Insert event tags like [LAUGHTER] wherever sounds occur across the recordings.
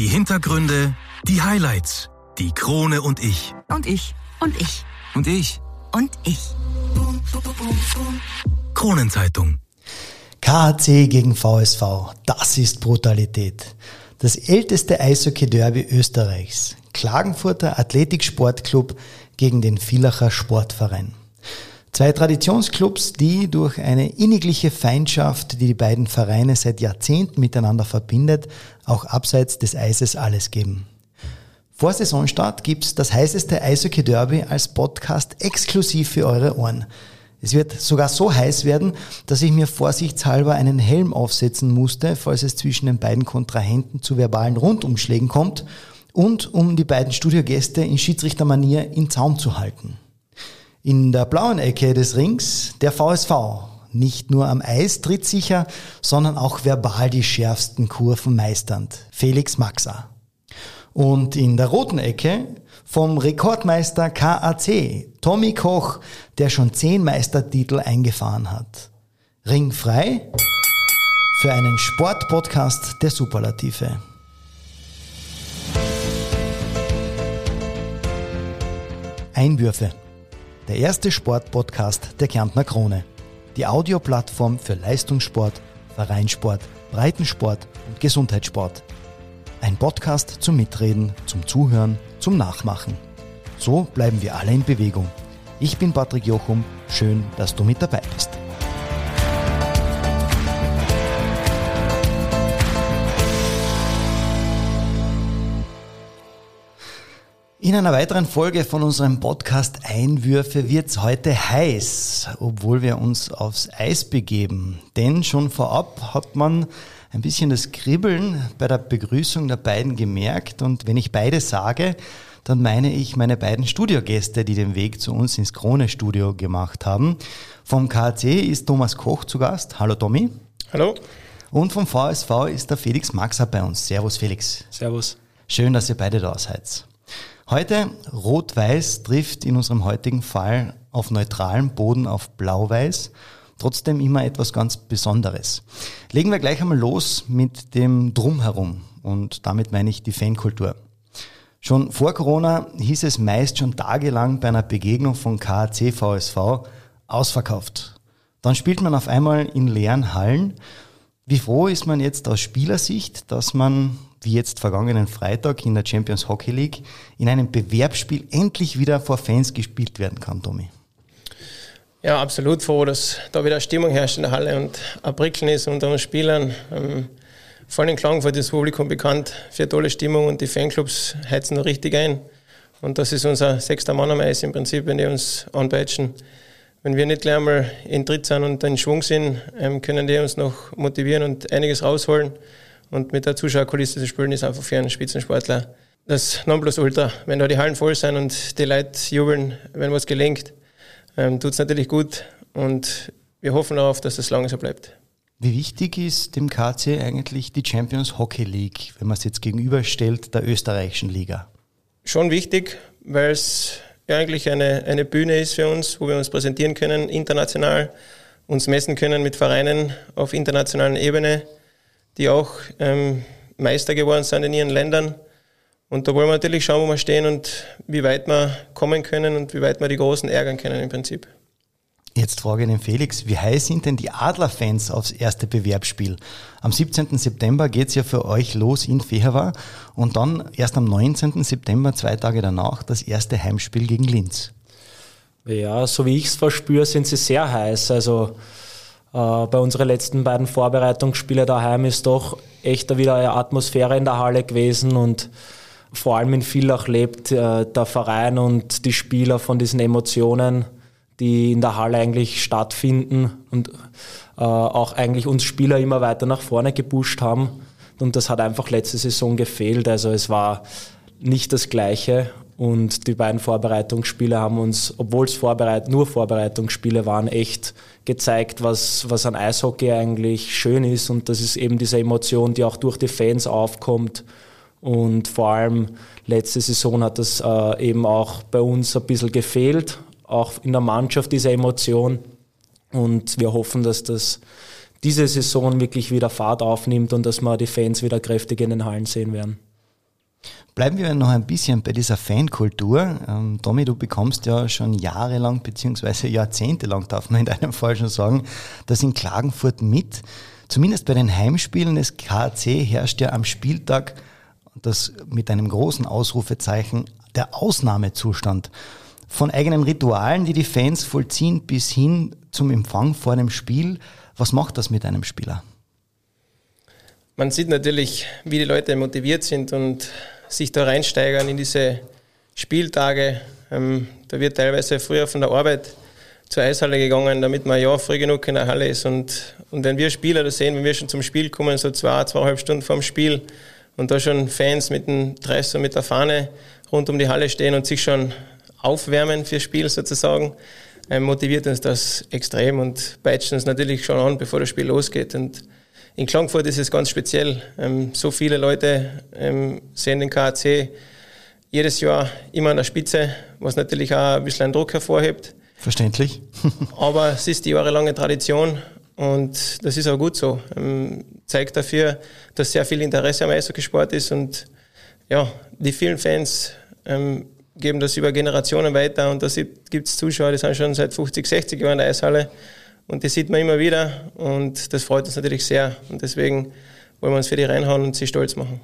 Die Hintergründe, die Highlights, die Krone und ich. Und ich. Und ich. Und ich. Und ich. Kronenzeitung. KHC gegen VSV, das ist Brutalität. Das älteste Eishockey-Derby Österreichs. Klagenfurter Athletiksportclub gegen den Villacher Sportverein. Zwei Traditionsclubs, die durch eine innigliche Feindschaft, die die beiden Vereine seit Jahrzehnten miteinander verbindet, auch abseits des Eises alles geben. Vor Saisonstart gibt's das heißeste Eishockey-Derby als Podcast exklusiv für eure Ohren. Es wird sogar so heiß werden, dass ich mir vorsichtshalber einen Helm aufsetzen musste, falls es zwischen den beiden Kontrahenten zu verbalen Rundumschlägen kommt und um die beiden Studiogäste in Schiedsrichtermanier in Zaum zu halten. In der blauen Ecke des Rings der VSV. Nicht nur am Eis tritt sicher, sondern auch verbal die schärfsten Kurven meisternd. Felix Maxa. Und in der roten Ecke vom Rekordmeister KAC, Tommy Koch, der schon zehn Meistertitel eingefahren hat. Ring frei für einen Sportpodcast der Superlative. Einwürfe. Der erste Sportpodcast der Kärntner Krone. Die Audioplattform für Leistungssport, Vereinssport, Breitensport und Gesundheitssport. Ein Podcast zum Mitreden, zum Zuhören, zum Nachmachen. So bleiben wir alle in Bewegung. Ich bin Patrick Jochum. Schön, dass du mit dabei bist. In einer weiteren Folge von unserem Podcast Einwürfe wird's heute heiß, obwohl wir uns aufs Eis begeben. Denn schon vorab hat man ein bisschen das Kribbeln bei der Begrüßung der beiden gemerkt. Und wenn ich beide sage, dann meine ich meine beiden Studiogäste, die den Weg zu uns ins Krone-Studio gemacht haben. Vom KAC ist Thomas Koch zu Gast. Hallo Tommy. Hallo. Und vom VSV ist der Felix Maxer bei uns. Servus Felix. Servus. Schön, dass ihr beide da seid. Heute Rot-Weiß trifft in unserem heutigen Fall auf neutralem Boden auf Blau-Weiß. Trotzdem immer etwas ganz Besonderes. Legen wir gleich einmal los mit dem Drumherum. Und damit meine ich die Fankultur. Schon vor Corona hieß es meist schon tagelang bei einer Begegnung von KAC VSV ausverkauft. Dann spielt man auf einmal in leeren Hallen. Wie froh ist man jetzt aus Spielersicht, dass man wie jetzt vergangenen Freitag in der Champions Hockey League, in einem Bewerbsspiel endlich wieder vor Fans gespielt werden kann, Tommy. Ja, absolut froh, dass da wieder Stimmung herrscht in der Halle und ein Prickeln ist unter uns Spielern. Ähm, vor allem Klagenfurt ist das Publikum bekannt für tolle Stimmung und die Fanclubs heizen noch richtig ein. Und das ist unser sechster Mann am Eis im Prinzip, wenn die uns anpeitschen. Wenn wir nicht gleich einmal in Tritt sind und in Schwung sind, ähm, können die uns noch motivieren und einiges rausholen. Und mit der Zuschauerkulisse zu spielen ist einfach für einen Spitzensportler das Nonplusultra. Wenn da die Hallen voll sind und die Leute jubeln, wenn was gelingt, ähm, tut es natürlich gut. Und wir hoffen darauf, dass das lange so bleibt. Wie wichtig ist dem KC eigentlich die Champions Hockey League, wenn man es jetzt gegenüberstellt der österreichischen Liga? Schon wichtig, weil es ja eigentlich eine, eine Bühne ist für uns, wo wir uns präsentieren können, international, uns messen können mit Vereinen auf internationaler Ebene die auch ähm, Meister geworden sind in ihren Ländern. Und da wollen wir natürlich schauen, wo wir stehen und wie weit wir kommen können und wie weit wir die Großen ärgern können im Prinzip. Jetzt frage ich den Felix, wie heiß sind denn die Adlerfans aufs erste Bewerbsspiel? Am 17. September geht es ja für euch los in Feherwar und dann erst am 19. September, zwei Tage danach, das erste Heimspiel gegen Linz. Ja, so wie ich es verspüre, sind sie sehr heiß. Also bei unseren letzten beiden Vorbereitungsspielen daheim ist doch echt wieder eine Atmosphäre in der Halle gewesen und vor allem in Villach lebt äh, der Verein und die Spieler von diesen Emotionen, die in der Halle eigentlich stattfinden und äh, auch eigentlich uns Spieler immer weiter nach vorne gepusht haben. Und das hat einfach letzte Saison gefehlt. Also es war nicht das Gleiche. Und die beiden Vorbereitungsspiele haben uns, obwohl es Vorbereit nur Vorbereitungsspiele waren, echt gezeigt, was, was an Eishockey eigentlich schön ist. Und das ist eben diese Emotion, die auch durch die Fans aufkommt. Und vor allem letzte Saison hat das äh, eben auch bei uns ein bisschen gefehlt, auch in der Mannschaft diese Emotion. Und wir hoffen, dass das diese Saison wirklich wieder Fahrt aufnimmt und dass wir die Fans wieder kräftig in den Hallen sehen werden. Bleiben wir noch ein bisschen bei dieser Fankultur. Ähm, Tommy, du bekommst ja schon jahrelang beziehungsweise jahrzehntelang, darf man in deinem Fall schon sagen, das in Klagenfurt mit. Zumindest bei den Heimspielen des KAC herrscht ja am Spieltag das mit einem großen Ausrufezeichen der Ausnahmezustand. Von eigenen Ritualen, die die Fans vollziehen, bis hin zum Empfang vor dem Spiel. Was macht das mit einem Spieler? Man sieht natürlich, wie die Leute motiviert sind und sich da reinsteigern in diese Spieltage. Ähm, da wird teilweise früher von der Arbeit zur Eishalle gegangen, damit man ja früh genug in der Halle ist. Und, und wenn wir Spieler das sehen, wenn wir schon zum Spiel kommen, so zwei, zweieinhalb Stunden vorm Spiel, und da schon Fans mit dem Dress und mit der Fahne rund um die Halle stehen und sich schon aufwärmen fürs Spiel sozusagen, ähm, motiviert uns das extrem und peitscht uns natürlich schon an, bevor das Spiel losgeht. Und in Klagenfurt ist es ganz speziell. Ähm, so viele Leute ähm, sehen den KAC jedes Jahr immer an der Spitze, was natürlich auch ein bisschen einen Druck hervorhebt. Verständlich. [LAUGHS] Aber es ist die jahrelange Tradition und das ist auch gut so. Ähm, zeigt dafür, dass sehr viel Interesse am Eishockeysport ist und ja, die vielen Fans ähm, geben das über Generationen weiter und da gibt es Zuschauer, die sind schon seit 50, 60 Jahren in der Eishalle und die sieht man immer wieder und das freut uns natürlich sehr. Und deswegen wollen wir uns für die reinhauen und sie stolz machen.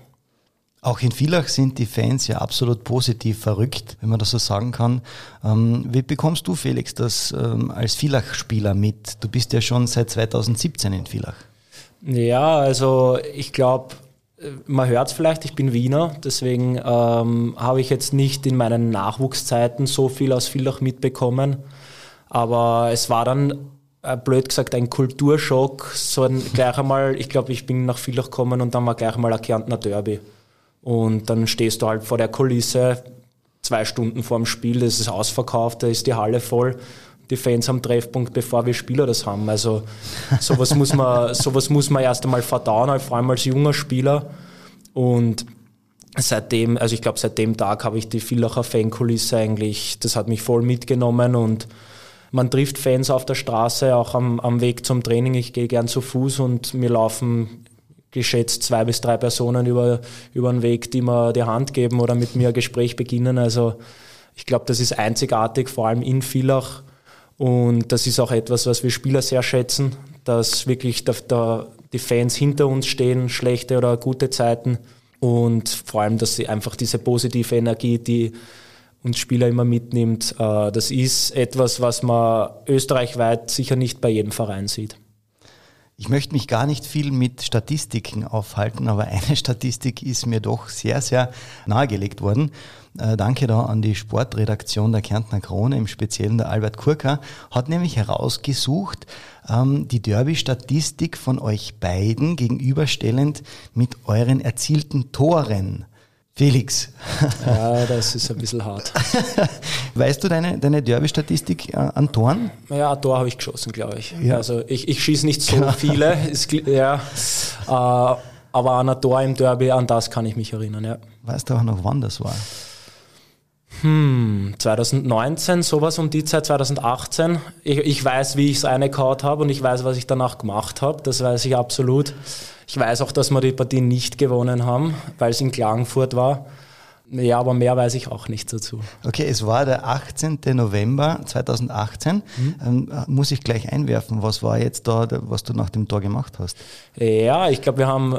Auch in Villach sind die Fans ja absolut positiv verrückt, wenn man das so sagen kann. Ähm, wie bekommst du, Felix, das ähm, als Villach-Spieler mit? Du bist ja schon seit 2017 in Villach. Ja, also ich glaube, man hört es vielleicht, ich bin Wiener, deswegen ähm, habe ich jetzt nicht in meinen Nachwuchszeiten so viel aus Villach mitbekommen. Aber es war dann äh, blöd gesagt, ein Kulturschock. So ein, gleich einmal, ich glaube, ich bin nach Villach gekommen und dann war gleich einmal ein Kärntner Derby. Und dann stehst du halt vor der Kulisse, zwei Stunden vor dem Spiel, das ist ausverkauft, da ist die Halle voll. Die Fans am Treffpunkt, bevor wir Spieler das haben. Also sowas muss man, [LAUGHS] sowas muss man erst einmal verdauen, vor allem als junger Spieler. Und seitdem, also ich glaube, seit dem Tag habe ich die Villacher Fankulisse eigentlich, das hat mich voll mitgenommen und man trifft Fans auf der Straße, auch am, am Weg zum Training. Ich gehe gern zu Fuß und mir laufen geschätzt zwei bis drei Personen über, über den Weg, die mir die Hand geben oder mit mir ein Gespräch beginnen. Also ich glaube, das ist einzigartig, vor allem in Villach. Und das ist auch etwas, was wir Spieler sehr schätzen, dass wirklich da, da die Fans hinter uns stehen, schlechte oder gute Zeiten. Und vor allem, dass sie einfach diese positive Energie, die uns Spieler immer mitnimmt. Äh, das ist etwas, was man österreichweit sicher nicht bei jedem Verein sieht. Ich möchte mich gar nicht viel mit Statistiken aufhalten, aber [LAUGHS] eine Statistik ist mir doch sehr, sehr nahegelegt worden. Äh, danke da an die Sportredaktion der Kärntner Krone, im Speziellen der Albert Kurka, hat nämlich herausgesucht, ähm, die Derby-Statistik von euch beiden gegenüberstellend mit euren erzielten Toren. Felix. Ja, das ist ein bisschen hart. [LAUGHS] Weißt du deine, deine Derby-Statistik äh, an Toren? Ja, ein Tor habe ich geschossen, glaube ich. Ja. Also ich, ich schieße nicht so viele, [LAUGHS] ist, ja, äh, aber an ein Tor im Derby, an das kann ich mich erinnern, ja. Weißt du auch noch, wann das war? Hm, 2019, sowas um die Zeit, 2018. Ich, ich weiß, wie ich es reingehauen habe und ich weiß, was ich danach gemacht habe, das weiß ich absolut. Ich weiß auch, dass wir die Partie nicht gewonnen haben, weil es in Klagenfurt war. Ja, aber mehr weiß ich auch nicht dazu. Okay, es war der 18. November 2018. Mhm. Ähm, muss ich gleich einwerfen, was war jetzt da, was du nach dem Tor gemacht hast? Ja, ich glaube, wir haben,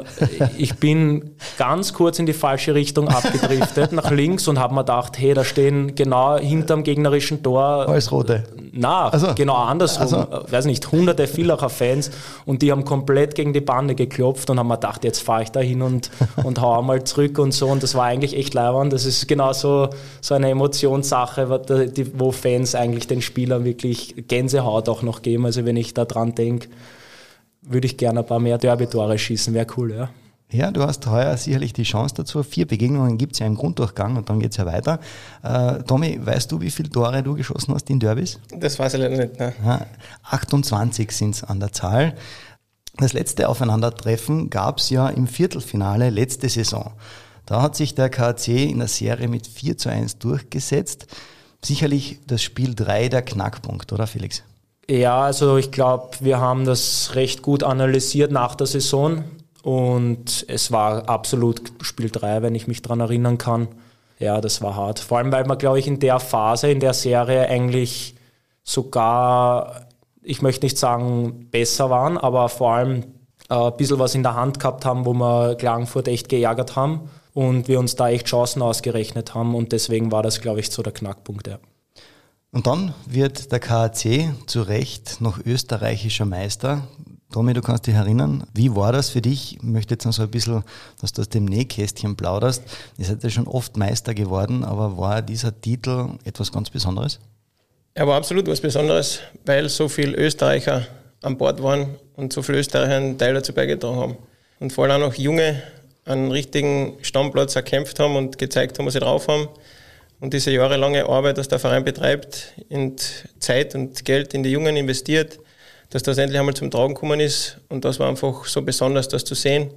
ich bin ganz kurz in die falsche Richtung abgedriftet, nach links und habe mir gedacht, hey, da stehen genau hinterm gegnerischen Tor. Alles Rote. Na, also, genau andersrum. Also. Weiß nicht, hunderte Villacher Fans und die haben komplett gegen die Bande geklopft und haben mir gedacht, jetzt fahre ich da hin und, und hau mal zurück und so. Und das war eigentlich echt leibend anschauen. Das ist genau so, so eine Emotionssache, wo Fans eigentlich den Spielern wirklich Gänsehaut auch noch geben. Also wenn ich da dran denke, würde ich gerne ein paar mehr Derby-Tore schießen, wäre cool, ja. Ja, du hast heuer sicherlich die Chance dazu. Vier Begegnungen gibt es ja im Grunddurchgang und dann geht es ja weiter. Äh, Tommy, weißt du, wie viele Tore du geschossen hast in Derbys? Das weiß ich leider nicht. Ne? 28 sind es an der Zahl. Das letzte Aufeinandertreffen gab es ja im Viertelfinale letzte Saison. Da hat sich der KAC in der Serie mit 4 zu 1 durchgesetzt. Sicherlich das Spiel 3 der Knackpunkt, oder Felix? Ja, also ich glaube, wir haben das recht gut analysiert nach der Saison und es war absolut Spiel 3, wenn ich mich daran erinnern kann. Ja, das war hart. Vor allem, weil wir, glaube ich, in der Phase, in der Serie eigentlich sogar, ich möchte nicht sagen besser waren, aber vor allem äh, ein bisschen was in der Hand gehabt haben, wo wir Klagenfurt echt geärgert haben und wir uns da echt Chancen ausgerechnet haben und deswegen war das, glaube ich, so der Knackpunkt. Ja. Und dann wird der KAC zu Recht noch österreichischer Meister. Tommy, du kannst dich erinnern, wie war das für dich? Ich möchte jetzt noch so ein bisschen, dass du aus dem Nähkästchen plauderst. Ihr seid ja schon oft Meister geworden, aber war dieser Titel etwas ganz Besonderes? Er war absolut was Besonderes, weil so viele Österreicher an Bord waren und so viele Österreicher einen Teil dazu beigetragen haben. Und vor allem auch Junge einen richtigen Stammplatz erkämpft haben und gezeigt haben, was sie drauf haben. Und diese jahrelange Arbeit, dass der Verein betreibt, in Zeit und Geld in die Jungen investiert, dass das endlich einmal zum Tragen gekommen ist. Und das war einfach so besonders, das zu sehen.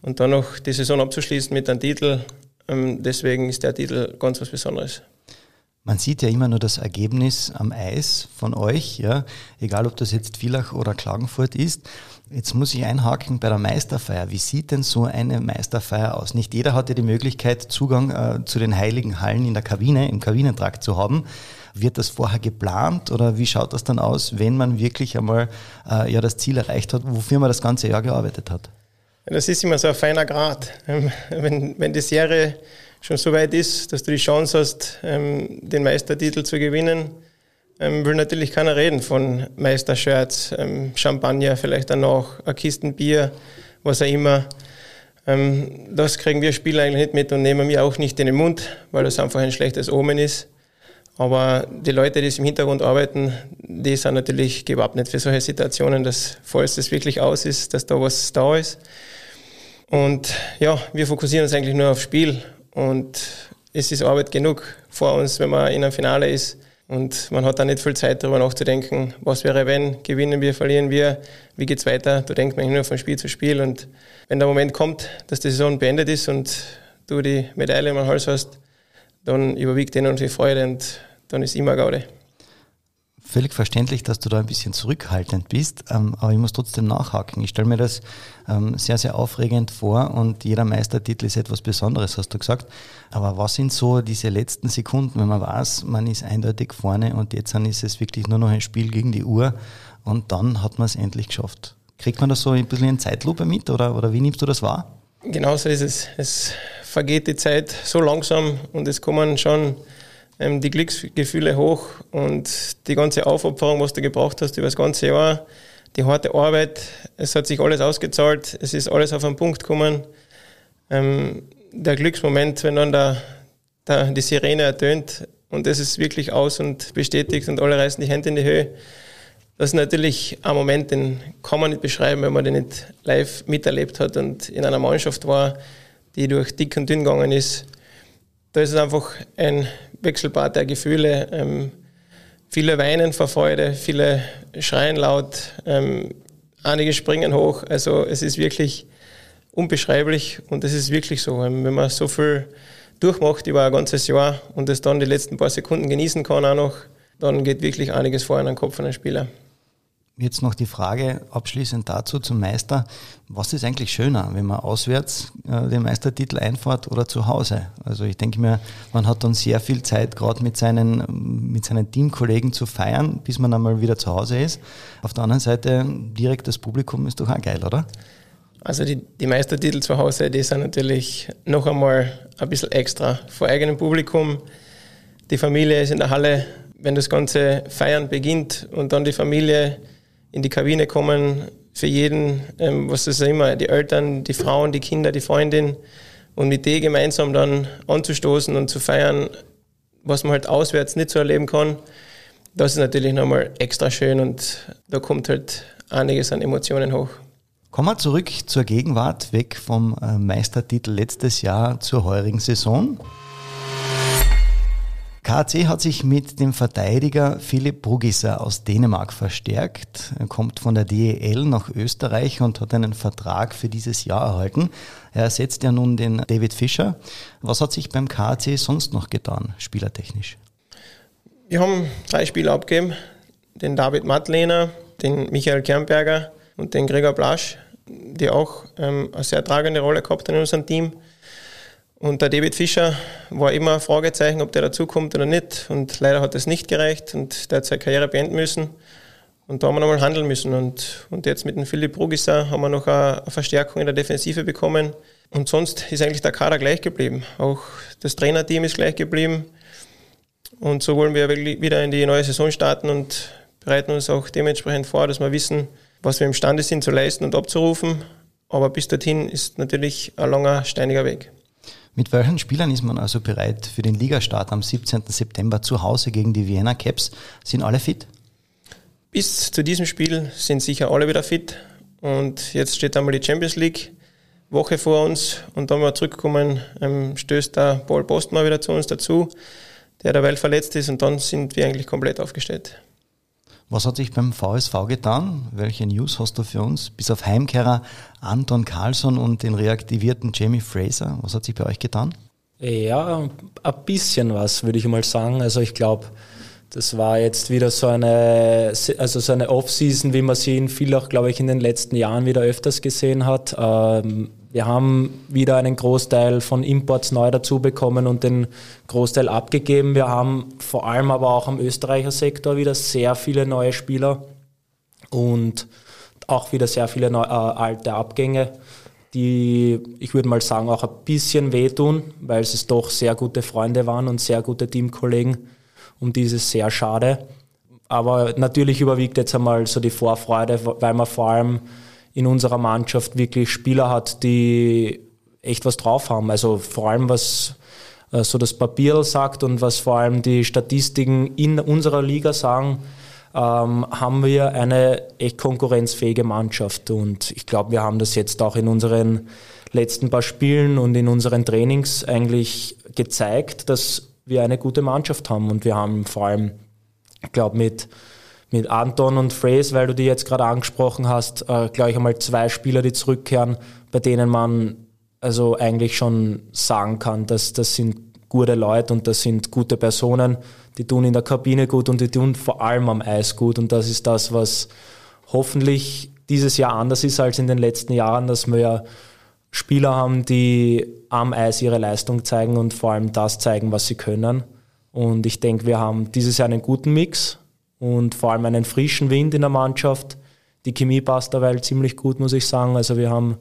Und dann noch die Saison abzuschließen mit einem Titel. Ähm, deswegen ist der Titel ganz was Besonderes. Man sieht ja immer nur das Ergebnis am Eis von euch, ja, egal ob das jetzt Villach oder Klagenfurt ist. Jetzt muss ich einhaken bei der Meisterfeier. Wie sieht denn so eine Meisterfeier aus? Nicht jeder hatte die Möglichkeit, Zugang äh, zu den heiligen Hallen in der Kabine, im Kabinentrakt zu haben. Wird das vorher geplant oder wie schaut das dann aus, wenn man wirklich einmal äh, ja, das Ziel erreicht hat, wofür man das ganze Jahr gearbeitet hat? Das ist immer so ein feiner Grad. Ähm, wenn, wenn die Serie schon so weit ist, dass du die Chance hast, ähm, den Meistertitel zu gewinnen, ähm, will natürlich keiner reden von Meistershirts, ähm, Champagner, vielleicht dann noch eine Kisten Bier, was auch immer. Ähm, das kriegen wir Spieler eigentlich nicht mit und nehmen wir auch nicht in den Mund, weil das einfach ein schlechtes Omen ist. Aber die Leute, die im Hintergrund arbeiten, die sind natürlich gewappnet für solche Situationen, dass, falls es wirklich aus ist, dass da was da ist. Und ja, wir fokussieren uns eigentlich nur aufs Spiel und es ist Arbeit genug vor uns, wenn man in einem Finale ist. Und man hat da nicht viel Zeit darüber nachzudenken, was wäre, wenn, gewinnen wir, verlieren wir, wie geht es weiter. Da denkt man nur von Spiel zu Spiel. Und wenn der Moment kommt, dass die Saison beendet ist und du die Medaille im Hals hast, dann überwiegt denen unsere Freude und dann ist immer Gaude völlig verständlich, dass du da ein bisschen zurückhaltend bist, ähm, aber ich muss trotzdem nachhaken. Ich stelle mir das ähm, sehr, sehr aufregend vor und jeder Meistertitel ist etwas Besonderes, hast du gesagt. Aber was sind so diese letzten Sekunden, wenn man weiß, man ist eindeutig vorne und jetzt ist es wirklich nur noch ein Spiel gegen die Uhr und dann hat man es endlich geschafft. Kriegt man das so ein bisschen in Zeitlupe mit oder, oder wie nimmst du das wahr? Genau so ist es. Es vergeht die Zeit so langsam und es kommen schon ähm, die Glücksgefühle hoch und die ganze Aufopferung, was du gebraucht hast über das ganze Jahr, die harte Arbeit, es hat sich alles ausgezahlt, es ist alles auf einen Punkt gekommen. Ähm, der Glücksmoment, wenn dann der, der, die Sirene ertönt und es ist wirklich aus und bestätigt und alle reißen die Hände in die Höhe, das ist natürlich ein Moment, den kann man nicht beschreiben, wenn man den nicht live miterlebt hat und in einer Mannschaft war, die durch dick und dünn gegangen ist. Da ist es einfach ein Wechselbad der Gefühle. Ähm, viele weinen vor Freude, viele schreien laut, ähm, einige springen hoch. Also es ist wirklich unbeschreiblich und es ist wirklich so. Ähm, wenn man so viel durchmacht über ein ganzes Jahr und es dann die letzten paar Sekunden genießen kann auch noch, dann geht wirklich einiges vor in den Kopf von einem Spieler. Jetzt noch die Frage abschließend dazu zum Meister. Was ist eigentlich schöner, wenn man auswärts äh, den Meistertitel einfährt oder zu Hause? Also ich denke mir, man hat dann sehr viel Zeit, gerade mit seinen, mit seinen Teamkollegen zu feiern, bis man einmal wieder zu Hause ist. Auf der anderen Seite, direkt das Publikum ist doch auch geil, oder? Also die, die Meistertitel zu Hause, die sind natürlich noch einmal ein bisschen extra. Vor eigenem Publikum, die Familie ist in der Halle, wenn das ganze Feiern beginnt und dann die Familie in die Kabine kommen, für jeden, ähm, was ist immer, die Eltern, die Frauen, die Kinder, die Freundin und mit denen gemeinsam dann anzustoßen und zu feiern, was man halt auswärts nicht so erleben kann, das ist natürlich nochmal extra schön und da kommt halt einiges an Emotionen hoch. Kommen wir zurück zur Gegenwart, weg vom äh, Meistertitel letztes Jahr zur heurigen Saison. KC hat sich mit dem Verteidiger Philipp Brugisser aus Dänemark verstärkt. Er kommt von der DEL nach Österreich und hat einen Vertrag für dieses Jahr erhalten. Er ersetzt ja nun den David Fischer. Was hat sich beim KC sonst noch getan, spielertechnisch? Wir haben drei Spieler abgegeben. Den David Mattlehner, den Michael Kernberger und den Gregor Blasch. die auch ähm, eine sehr tragende Rolle gehabt haben in unserem Team. Und der David Fischer war immer ein Fragezeichen, ob der dazukommt oder nicht. Und leider hat es nicht gereicht und der hat seine Karriere beenden müssen. Und da haben wir nochmal handeln müssen. Und, und jetzt mit dem Philipp Rugisser haben wir noch eine, eine Verstärkung in der Defensive bekommen. Und sonst ist eigentlich der Kader gleich geblieben. Auch das Trainerteam ist gleich geblieben. Und so wollen wir wieder in die neue Saison starten und bereiten uns auch dementsprechend vor, dass wir wissen, was wir imstande sind zu leisten und abzurufen. Aber bis dorthin ist natürlich ein langer, steiniger Weg. Mit welchen Spielern ist man also bereit für den Ligastart am 17. September zu Hause gegen die Vienna Caps? Sind alle fit? Bis zu diesem Spiel sind sicher alle wieder fit. Und jetzt steht einmal die Champions League Woche vor uns. Und wenn wir zurückkommen, ähm, stößt der Paul Postma wieder zu uns dazu, der derweil verletzt ist. Und dann sind wir eigentlich komplett aufgestellt. Was hat sich beim VSV getan? Welche News hast du für uns? Bis auf Heimkehrer Anton Carlson und den reaktivierten Jamie Fraser. Was hat sich bei euch getan? Ja, ein bisschen was, würde ich mal sagen. Also ich glaube, das war jetzt wieder so eine, also so eine Off-Season, wie man sie in Villach, glaube ich, in den letzten Jahren wieder öfters gesehen hat. Ähm, wir haben wieder einen Großteil von Imports neu dazu bekommen und den Großteil abgegeben. Wir haben vor allem aber auch am Österreicher Sektor wieder sehr viele neue Spieler und auch wieder sehr viele neu, äh, alte Abgänge, die, ich würde mal sagen, auch ein bisschen wehtun, weil es doch sehr gute Freunde waren und sehr gute Teamkollegen. Um die ist es sehr schade. Aber natürlich überwiegt jetzt einmal so die Vorfreude, weil man vor allem in unserer Mannschaft wirklich Spieler hat, die echt was drauf haben. Also vor allem was äh, so das Papier sagt und was vor allem die Statistiken in unserer Liga sagen, ähm, haben wir eine echt konkurrenzfähige Mannschaft. Und ich glaube, wir haben das jetzt auch in unseren letzten paar Spielen und in unseren Trainings eigentlich gezeigt, dass wir eine gute Mannschaft haben. Und wir haben vor allem, ich glaube, mit mit Anton und Fraser, weil du die jetzt gerade angesprochen hast, äh, gleich einmal zwei Spieler, die zurückkehren, bei denen man also eigentlich schon sagen kann, dass das sind gute Leute und das sind gute Personen, die tun in der Kabine gut und die tun vor allem am Eis gut. Und das ist das, was hoffentlich dieses Jahr anders ist als in den letzten Jahren, dass wir Spieler haben, die am Eis ihre Leistung zeigen und vor allem das zeigen, was sie können. Und ich denke, wir haben dieses Jahr einen guten Mix und vor allem einen frischen Wind in der Mannschaft. Die Chemie passt dabei ziemlich gut, muss ich sagen. Also wir haben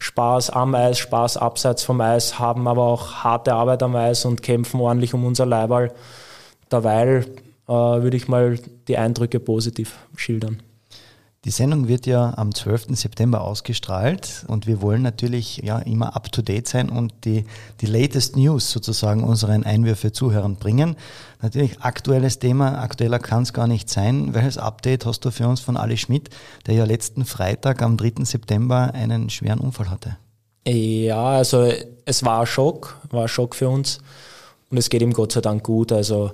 Spaß am Eis, Spaß abseits vom Eis, haben aber auch harte Arbeit am Eis und kämpfen ordentlich um unser Leiberl. Derweil äh, würde ich mal die Eindrücke positiv schildern. Die Sendung wird ja am 12. September ausgestrahlt und wir wollen natürlich ja immer up to date sein und die, die latest News sozusagen unseren Einwürfe Zuhörern bringen. Natürlich aktuelles Thema, aktueller kann es gar nicht sein. Welches Update hast du für uns von Ali Schmidt, der ja letzten Freitag am 3. September einen schweren Unfall hatte? Ja, also es war ein Schock, war ein Schock für uns und es geht ihm Gott sei Dank gut. Also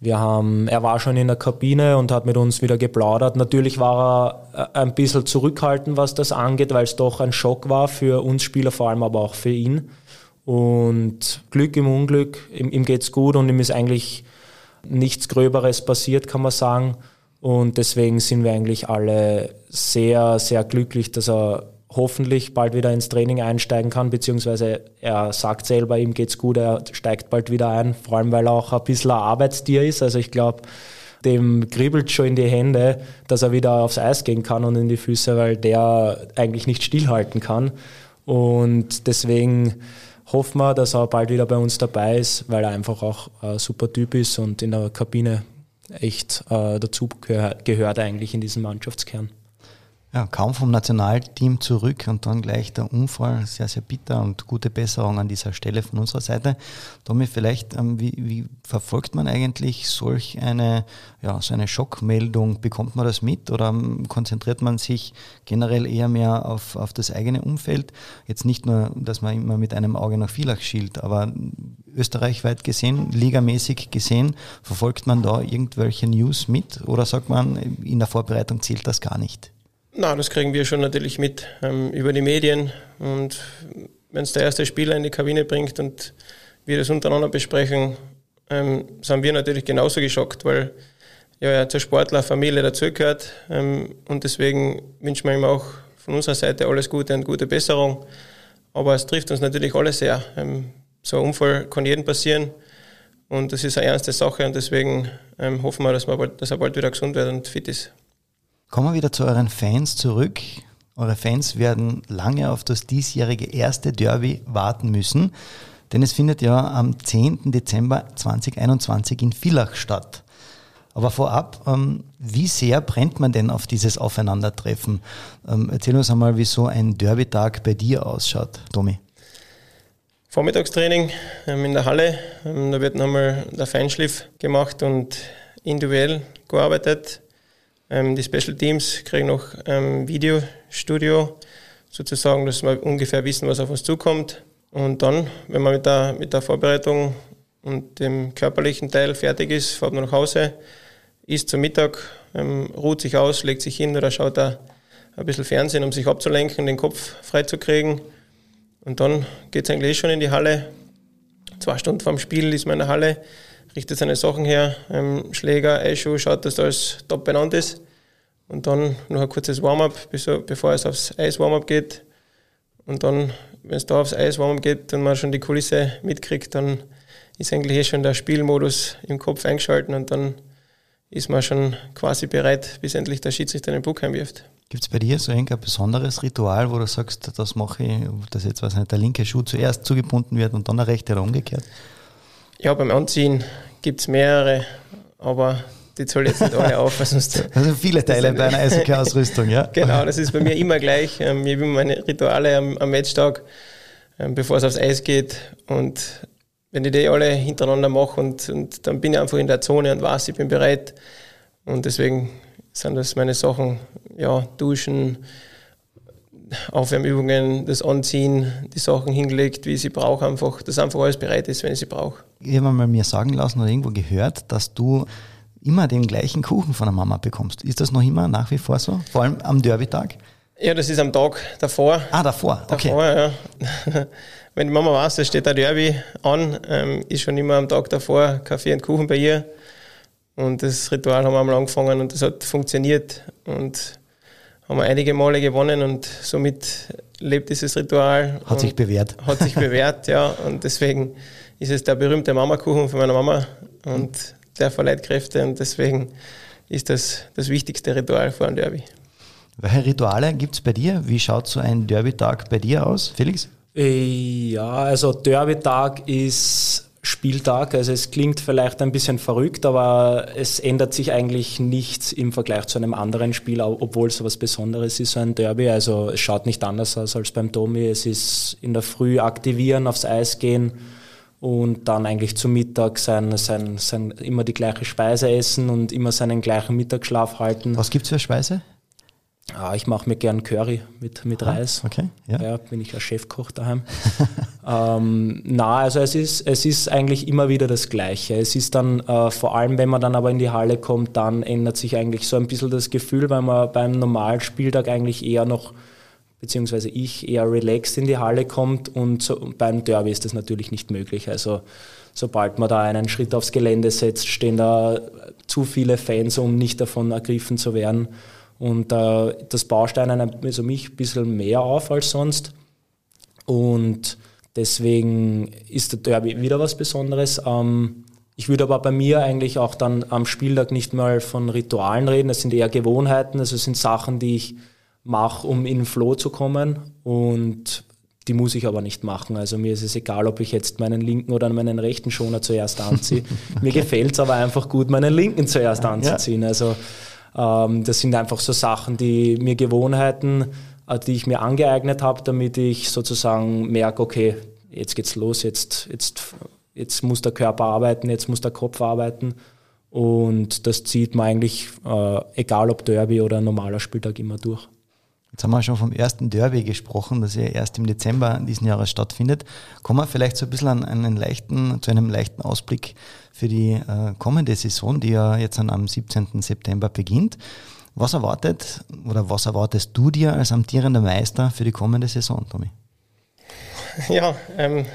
wir haben, er war schon in der Kabine und hat mit uns wieder geplaudert. Natürlich war er äh, ein bisschen zurückhaltend, was das angeht, weil es doch ein Schock war für uns Spieler, vor allem aber auch für ihn. Und Glück im Unglück, ihm, ihm geht's gut und ihm ist eigentlich nichts Gröberes passiert, kann man sagen. Und deswegen sind wir eigentlich alle sehr, sehr glücklich, dass er hoffentlich bald wieder ins Training einsteigen kann, beziehungsweise er sagt selber, ihm geht's gut, er steigt bald wieder ein, vor allem weil er auch ein bisschen ein Arbeitstier ist. Also ich glaube, dem kribbelt schon in die Hände, dass er wieder aufs Eis gehen kann und in die Füße, weil der eigentlich nicht stillhalten kann. Und deswegen hoffen wir, dass er bald wieder bei uns dabei ist, weil er einfach auch ein super Typ ist und in der Kabine echt äh, dazu gehört, gehört eigentlich in diesem Mannschaftskern. Ja, kaum vom Nationalteam zurück und dann gleich der Unfall, sehr, sehr bitter und gute Besserung an dieser Stelle von unserer Seite. Tommy, vielleicht, ähm, wie, wie verfolgt man eigentlich solch eine, ja, so eine Schockmeldung? Bekommt man das mit oder ähm, konzentriert man sich generell eher mehr auf, auf das eigene Umfeld? Jetzt nicht nur, dass man immer mit einem Auge nach Villach schielt, aber österreichweit gesehen, ligamäßig gesehen, verfolgt man da irgendwelche News mit oder sagt man, in der Vorbereitung zählt das gar nicht? Na, das kriegen wir schon natürlich mit ähm, über die Medien. Und wenn es der erste Spieler in die Kabine bringt und wir das untereinander besprechen, ähm, sind wir natürlich genauso geschockt, weil ja, er zur Sportlerfamilie dazugehört. Ähm, und deswegen wünschen wir ihm auch von unserer Seite alles Gute und gute Besserung. Aber es trifft uns natürlich alle sehr. Ähm, so ein Unfall kann jedem passieren und das ist eine ernste Sache und deswegen ähm, hoffen wir, dass, wir bald, dass er bald wieder gesund wird und fit ist. Kommen wir wieder zu euren Fans zurück. Eure Fans werden lange auf das diesjährige erste Derby warten müssen, denn es findet ja am 10. Dezember 2021 in Villach statt. Aber vorab, ähm, wie sehr brennt man denn auf dieses Aufeinandertreffen? Ähm, erzähl uns einmal, wie so ein Derby-Tag bei dir ausschaut, Tommy. Vormittagstraining ähm, in der Halle. Da wird nochmal der Feinschliff gemacht und individuell gearbeitet. Ähm, die Special Teams kriegen noch ähm, Videostudio, sozusagen, dass wir ungefähr wissen, was auf uns zukommt. Und dann, wenn man mit der, mit der Vorbereitung und dem körperlichen Teil fertig ist, fährt man nach Hause isst zum Mittag, ähm, ruht sich aus, legt sich hin oder schaut da ein bisschen Fernsehen, um sich abzulenken, den Kopf freizukriegen. Und dann geht es eigentlich eh schon in die Halle. Zwei Stunden vorm Spiel ist man in der Halle, richtet seine Sachen her, ähm, Schläger, Eischuh, schaut, dass alles top benannt ist. Und dann noch ein kurzes Warm-up, bevor es aufs Eis-Warm-up geht. Und dann, wenn es da aufs Eis-Warm-up geht und man schon die Kulisse mitkriegt, dann ist eigentlich eh schon der Spielmodus im Kopf eingeschalten und dann ist man schon quasi bereit, bis endlich der Schiedsrichter den Puck heimwirft. Gibt es bei dir so ein besonderes Ritual, wo du sagst, das mache ich, dass jetzt was nicht, der linke Schuh zuerst zugebunden wird und dann der rechte oder umgekehrt? Ja, beim Anziehen gibt es mehrere, aber die zähle jetzt nicht alle auf. Sonst [LAUGHS] also viele Teile bei einer [LAUGHS] Eishockey-Ausrüstung, ja? genau, das [LAUGHS] ist bei mir immer gleich. Ähm, ich habe meine Rituale am, am Matchtag, ähm, bevor es aufs Eis geht und wenn ich die alle hintereinander mache und, und dann bin ich einfach in der Zone und weiß, ich bin bereit. Und deswegen sind das meine Sachen, ja, Duschen, Aufwärmübungen, das Anziehen, die Sachen hingelegt, wie ich sie brauche, einfach, dass einfach alles bereit ist, wenn ich sie brauche. Ich habe mal mir sagen lassen oder irgendwo gehört, dass du immer den gleichen Kuchen von der Mama bekommst. Ist das noch immer nach wie vor so? Vor allem am Derby-Tag? Ja, das ist am Tag davor. Ah, davor, okay. Davor, ja. [LAUGHS] wenn die Mama weiß, es steht ein Derby an, ähm, ist schon immer am Tag davor Kaffee und Kuchen bei ihr. Und das Ritual haben wir einmal angefangen und das hat funktioniert. Und haben wir einige Male gewonnen und somit lebt dieses Ritual. Hat sich bewährt. [LAUGHS] Hat sich bewährt, ja. Und deswegen ist es der berühmte Mamakuchen von meiner Mama und der verleiht Kräfte und deswegen ist das das wichtigste Ritual vor einem Derby. Welche Rituale gibt es bei dir? Wie schaut so ein Derby-Tag bei dir aus, Felix? Äh, ja, also Derby-Tag ist Spieltag. Also es klingt vielleicht ein bisschen verrückt, aber es ändert sich eigentlich nichts im Vergleich zu einem anderen Spiel, obwohl es so was Besonderes ist, so ein Derby. Also es schaut nicht anders aus als beim Tommy. Es ist in der Früh aktivieren, aufs Eis gehen und dann eigentlich zum Mittag sein, sein, sein, immer die gleiche Speise essen und immer seinen gleichen Mittagsschlaf halten. Was gibt es für Speise? Ah, ich mache mir gern Curry mit, mit Reis. Okay, ja. ja. Bin ich ein Chefkoch daheim. [LAUGHS] ähm, na, also es ist, es ist eigentlich immer wieder das Gleiche. Es ist dann, äh, vor allem wenn man dann aber in die Halle kommt, dann ändert sich eigentlich so ein bisschen das Gefühl, weil man beim normalen Spieltag eigentlich eher noch, beziehungsweise ich eher relaxed in die Halle kommt und so, beim Derby ist das natürlich nicht möglich. Also sobald man da einen Schritt aufs Gelände setzt, stehen da zu viele Fans, um nicht davon ergriffen zu werden. Und äh, das baust einen also mich ein bisschen mehr auf als sonst. Und deswegen ist der Derby wieder was Besonderes. Ähm, ich würde aber bei mir eigentlich auch dann am Spieltag nicht mal von Ritualen reden. Das sind eher Gewohnheiten, also es sind Sachen, die ich mache, um in den Flow zu kommen. Und die muss ich aber nicht machen. Also mir ist es egal, ob ich jetzt meinen linken oder meinen rechten Schoner zuerst anziehe. [LAUGHS] okay. Mir gefällt es aber einfach gut, meinen linken zuerst anzuziehen. Also das sind einfach so Sachen, die mir Gewohnheiten, äh, die ich mir angeeignet habe, damit ich sozusagen merke, okay, jetzt geht's los, jetzt, jetzt, jetzt muss der Körper arbeiten, jetzt muss der Kopf arbeiten. Und das zieht man eigentlich, äh, egal ob Derby oder normaler Spieltag, immer durch. Jetzt haben wir schon vom ersten Derby gesprochen, das ja erst im Dezember diesen Jahres stattfindet. Kommen wir vielleicht so ein bisschen an einen leichten, zu einem leichten Ausblick für die äh, kommende Saison, die ja jetzt am 17. September beginnt. Was erwartet oder was erwartest du dir als amtierender Meister für die kommende Saison, Tommy? [LAUGHS] Ja, ähm,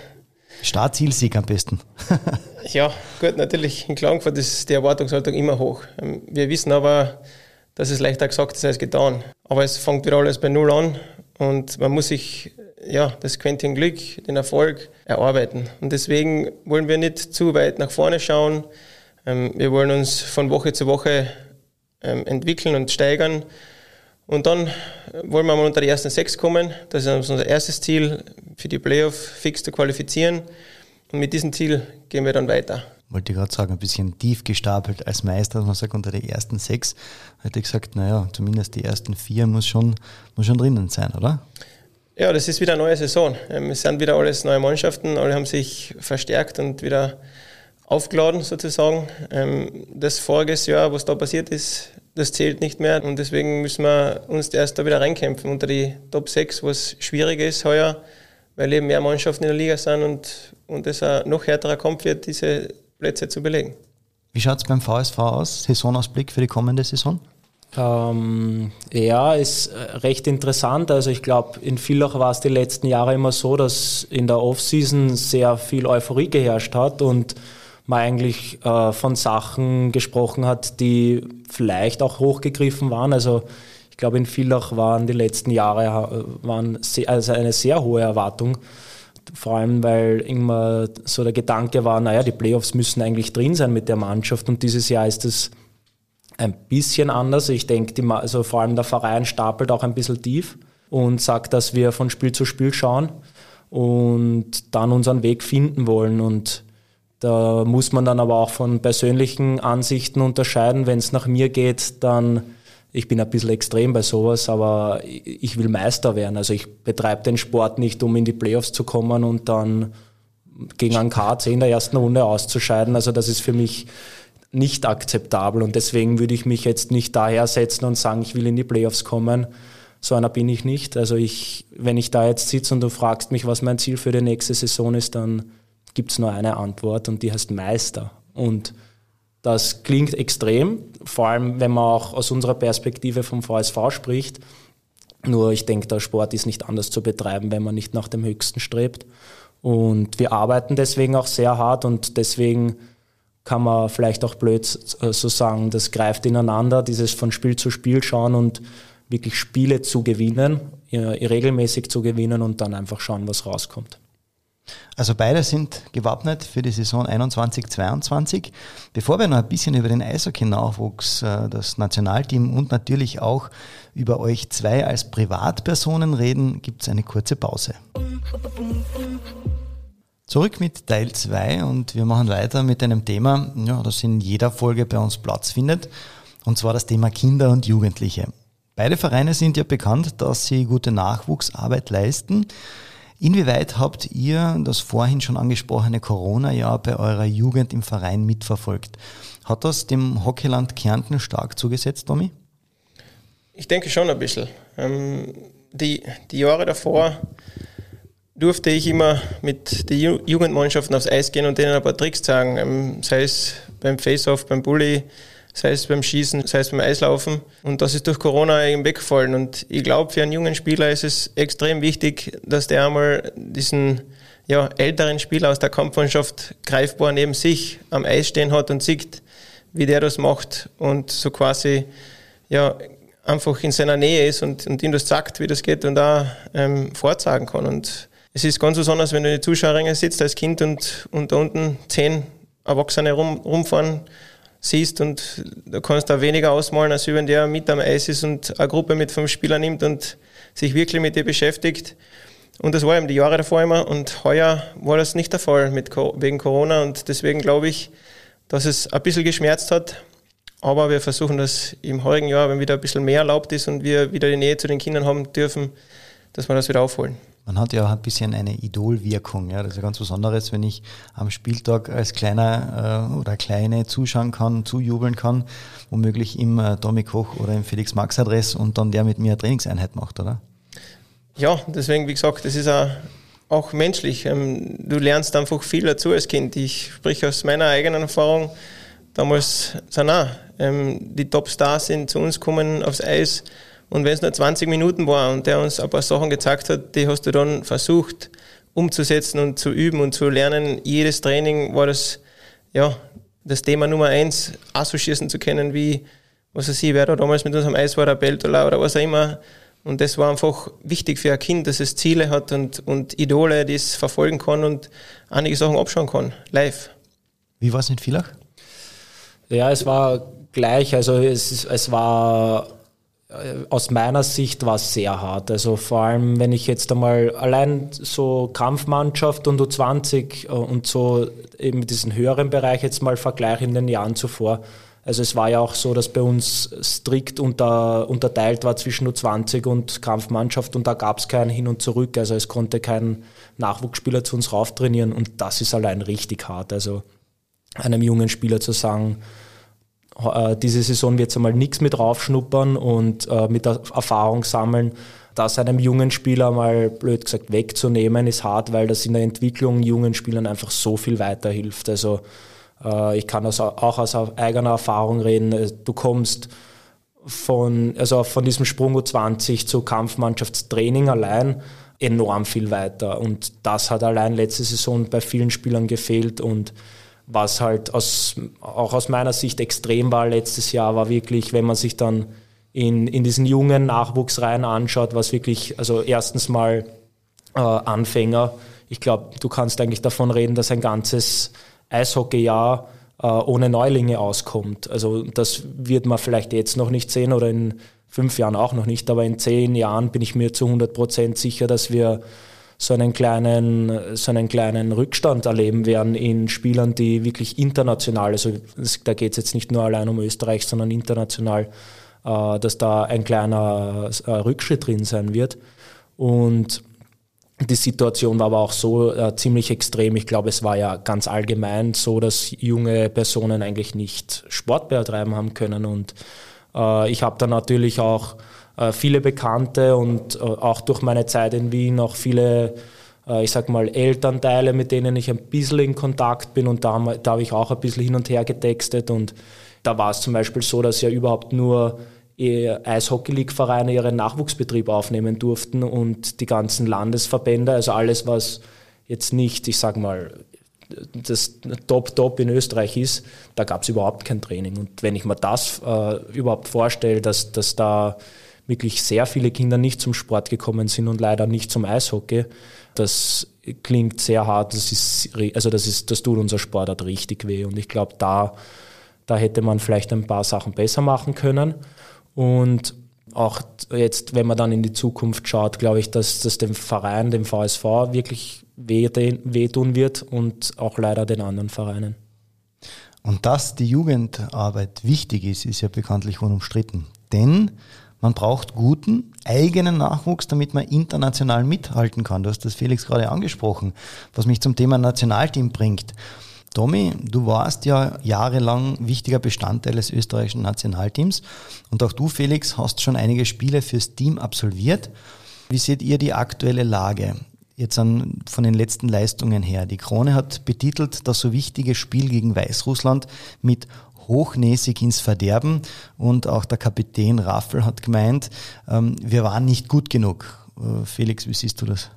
Startzielsieg am besten. [LAUGHS] ja, gut, natürlich in Klagenfurt ist die Erwartungshaltung immer hoch. Ähm, wir wissen aber, dass es leichter gesagt ist als getan. Aber es fängt wieder alles bei Null an und man muss sich ja, das Quäntchen Glück, den Erfolg erarbeiten. Und deswegen wollen wir nicht zu weit nach vorne schauen. Ähm, wir wollen uns von Woche zu Woche ähm, entwickeln und steigern. Und dann wollen wir mal unter die ersten sechs kommen. Das ist unser erstes Ziel, für die Playoff fix zu qualifizieren. Und mit diesem Ziel gehen wir dann weiter. Wollte ich gerade sagen, ein bisschen tief gestapelt als Meister, man sagt unter die ersten sechs, hätte ich gesagt, naja, zumindest die ersten vier muss schon, muss schon drinnen sein, oder? Ja, das ist wieder eine neue Saison. Ähm, es sind wieder alles neue Mannschaften, alle haben sich verstärkt und wieder aufgeladen sozusagen. Ähm, das vorige Jahr, was da passiert ist, das zählt nicht mehr und deswegen müssen wir uns erst da wieder reinkämpfen unter die Top 6, was schwierig ist heuer, weil eben mehr Mannschaften in der Liga sind und, und ein noch härterer Kampf wird, diese Plätze zu belegen. Wie schaut es beim VSV aus? Saisonausblick für die kommende Saison? Ähm, ja, ist äh, recht interessant. Also ich glaube, in Villach war es die letzten Jahre immer so, dass in der Offseason sehr viel Euphorie geherrscht hat und man eigentlich äh, von Sachen gesprochen hat, die vielleicht auch hochgegriffen waren. Also ich glaube, in Villach waren die letzten Jahre äh, waren sehr, also eine sehr hohe Erwartung. Vor allem, weil immer so der Gedanke war, naja, die Playoffs müssen eigentlich drin sein mit der Mannschaft und dieses Jahr ist es ein bisschen anders. Ich denke, also vor allem der Verein stapelt auch ein bisschen tief und sagt, dass wir von Spiel zu Spiel schauen und dann unseren Weg finden wollen. Und da muss man dann aber auch von persönlichen Ansichten unterscheiden. Wenn es nach mir geht, dann, ich bin ein bisschen extrem bei sowas, aber ich will Meister werden. Also ich betreibe den Sport nicht, um in die Playoffs zu kommen und dann gegen einen KC in der ersten Runde auszuscheiden. Also das ist für mich nicht akzeptabel und deswegen würde ich mich jetzt nicht daher setzen und sagen, ich will in die Playoffs kommen. So einer bin ich nicht. Also ich, wenn ich da jetzt sitze und du fragst mich, was mein Ziel für die nächste Saison ist, dann gibt es nur eine Antwort und die heißt Meister. Und das klingt extrem, vor allem wenn man auch aus unserer Perspektive vom VSV spricht. Nur ich denke, der Sport ist nicht anders zu betreiben, wenn man nicht nach dem Höchsten strebt. Und wir arbeiten deswegen auch sehr hart und deswegen kann man vielleicht auch blöd so sagen, das greift ineinander, dieses von Spiel zu Spiel schauen und wirklich Spiele zu gewinnen, regelmäßig zu gewinnen und dann einfach schauen, was rauskommt. Also beide sind gewappnet für die Saison 21-22. Bevor wir noch ein bisschen über den Eishockey-Nachwuchs, äh, das Nationalteam und natürlich auch über euch zwei als Privatpersonen reden, gibt es eine kurze Pause. Zurück mit Teil 2 und wir machen weiter mit einem Thema, ja, das in jeder Folge bei uns Platz findet, und zwar das Thema Kinder und Jugendliche. Beide Vereine sind ja bekannt, dass sie gute Nachwuchsarbeit leisten. Inwieweit habt ihr das vorhin schon angesprochene Corona-Jahr bei eurer Jugend im Verein mitverfolgt? Hat das dem Hockeyland Kärnten stark zugesetzt, Domi? Ich denke schon ein bisschen. Ähm, die, die Jahre davor durfte ich immer mit den Jugendmannschaften aufs Eis gehen und denen ein paar Tricks zeigen, ähm, sei es beim Face-Off, beim Bully, sei es beim Schießen, sei es beim Eislaufen. Und das ist durch Corona eben weggefallen. Und ich glaube, für einen jungen Spieler ist es extrem wichtig, dass der einmal diesen ja, älteren Spieler aus der Kampfmannschaft greifbar neben sich am Eis stehen hat und sieht, wie der das macht und so quasi ja, einfach in seiner Nähe ist und, und ihm das sagt, wie das geht und da ähm, vorzagen kann. Und es ist ganz besonders, wenn du in den Zuschauerrängen sitzt als Kind und, und da unten zehn Erwachsene rum, rumfahren siehst und da kannst du weniger ausmalen, als wenn der mit am Eis ist und eine Gruppe mit fünf Spielern nimmt und sich wirklich mit dir beschäftigt. Und das war eben die Jahre davor immer und heuer war das nicht der Fall mit, wegen Corona und deswegen glaube ich, dass es ein bisschen geschmerzt hat. Aber wir versuchen das im heurigen Jahr, wenn wieder ein bisschen mehr erlaubt ist und wir wieder die Nähe zu den Kindern haben dürfen, dass wir das wieder aufholen. Man hat ja auch ein bisschen eine Idolwirkung. Ja. Das ist ja ganz Besonderes, wenn ich am Spieltag als kleiner äh, oder kleine zuschauen kann, zujubeln kann, womöglich im äh, Tommy Koch oder im Felix Max Adress und dann der mit mir eine Trainingseinheit macht, oder? Ja, deswegen, wie gesagt, das ist auch, auch menschlich. Ähm, du lernst einfach viel dazu als Kind. Ich spreche aus meiner eigenen Erfahrung. Damals auch ähm, die Topstars sind zu uns gekommen aufs Eis und wenn es nur 20 Minuten war und der uns ein paar Sachen gezeigt hat, die hast du dann versucht umzusetzen und zu üben und zu lernen. Jedes Training war das, ja, das Thema Nummer eins, auch so schießen zu können wie, was weiß ich, wer da damals mit unserem Eis war, der Beltola oder was auch immer. Und das war einfach wichtig für ein Kind, dass es Ziele hat und, und Idole, die es verfolgen kann und einige Sachen abschauen kann, live. Wie war es in Villach? Ja, es war gleich. Also es, es war aus meiner Sicht war es sehr hart. Also vor allem, wenn ich jetzt einmal allein so Kampfmannschaft und U20 äh, und so eben diesen höheren Bereich jetzt mal vergleiche in den Jahren zuvor. Also es war ja auch so, dass bei uns strikt unter, unterteilt war zwischen U20 und Kampfmannschaft und da gab es kein Hin und Zurück. Also es konnte kein Nachwuchsspieler zu uns rauftrainieren und das ist allein richtig hart. Also einem jungen Spieler zu sagen, äh, diese Saison wird es einmal nichts mit raufschnuppern und äh, mit Erfahrung sammeln. Das einem jungen Spieler mal blöd gesagt wegzunehmen, ist hart, weil das in der Entwicklung jungen Spielern einfach so viel weiterhilft. Also äh, ich kann also auch aus eigener Erfahrung reden. Du kommst von, also von diesem Sprung U20 zu Kampfmannschaftstraining allein enorm viel weiter. Und das hat allein letzte Saison bei vielen Spielern gefehlt und was halt aus, auch aus meiner Sicht extrem war letztes Jahr, war wirklich, wenn man sich dann in, in diesen jungen Nachwuchsreihen anschaut, was wirklich, also erstens mal äh, Anfänger, ich glaube, du kannst eigentlich davon reden, dass ein ganzes Eishockeyjahr äh, ohne Neulinge auskommt. Also das wird man vielleicht jetzt noch nicht sehen oder in fünf Jahren auch noch nicht, aber in zehn Jahren bin ich mir zu 100 Prozent sicher, dass wir so einen kleinen, so einen kleinen Rückstand erleben werden in Spielern, die wirklich international, also da geht es jetzt nicht nur allein um Österreich, sondern international, äh, dass da ein kleiner äh, Rückschritt drin sein wird. Und die Situation war aber auch so äh, ziemlich extrem. Ich glaube, es war ja ganz allgemein so, dass junge Personen eigentlich nicht Sport betreiben haben können. Und äh, ich habe dann natürlich auch viele Bekannte und äh, auch durch meine Zeit in Wien auch viele, äh, ich sag mal, Elternteile, mit denen ich ein bisschen in Kontakt bin und da, da habe ich auch ein bisschen hin und her getextet und da war es zum Beispiel so, dass ja überhaupt nur Eishockey-League-Vereine ihren Nachwuchsbetrieb aufnehmen durften und die ganzen Landesverbände, also alles, was jetzt nicht, ich sag mal, das Top-Top in Österreich ist, da gab es überhaupt kein Training. Und wenn ich mir das äh, überhaupt vorstelle, dass, dass da wirklich sehr viele Kinder nicht zum Sport gekommen sind und leider nicht zum Eishockey. Das klingt sehr hart, das ist, also das ist, das tut unser Sportart richtig weh und ich glaube, da, da hätte man vielleicht ein paar Sachen besser machen können und auch jetzt, wenn man dann in die Zukunft schaut, glaube ich, dass das dem Verein, dem VSV wirklich wehtun wird und auch leider den anderen Vereinen. Und dass die Jugendarbeit wichtig ist, ist ja bekanntlich unumstritten. Denn man braucht guten eigenen Nachwuchs, damit man international mithalten kann. Du hast das Felix gerade angesprochen, was mich zum Thema Nationalteam bringt. Tommy, du warst ja jahrelang wichtiger Bestandteil des österreichischen Nationalteams und auch du, Felix, hast schon einige Spiele fürs Team absolviert. Wie seht ihr die aktuelle Lage? Jetzt an, von den letzten Leistungen her. Die Krone hat betitelt das so wichtige Spiel gegen Weißrussland mit hochnäsig ins Verderben. Und auch der Kapitän Raffel hat gemeint, ähm, wir waren nicht gut genug. Äh, Felix, wie siehst du das?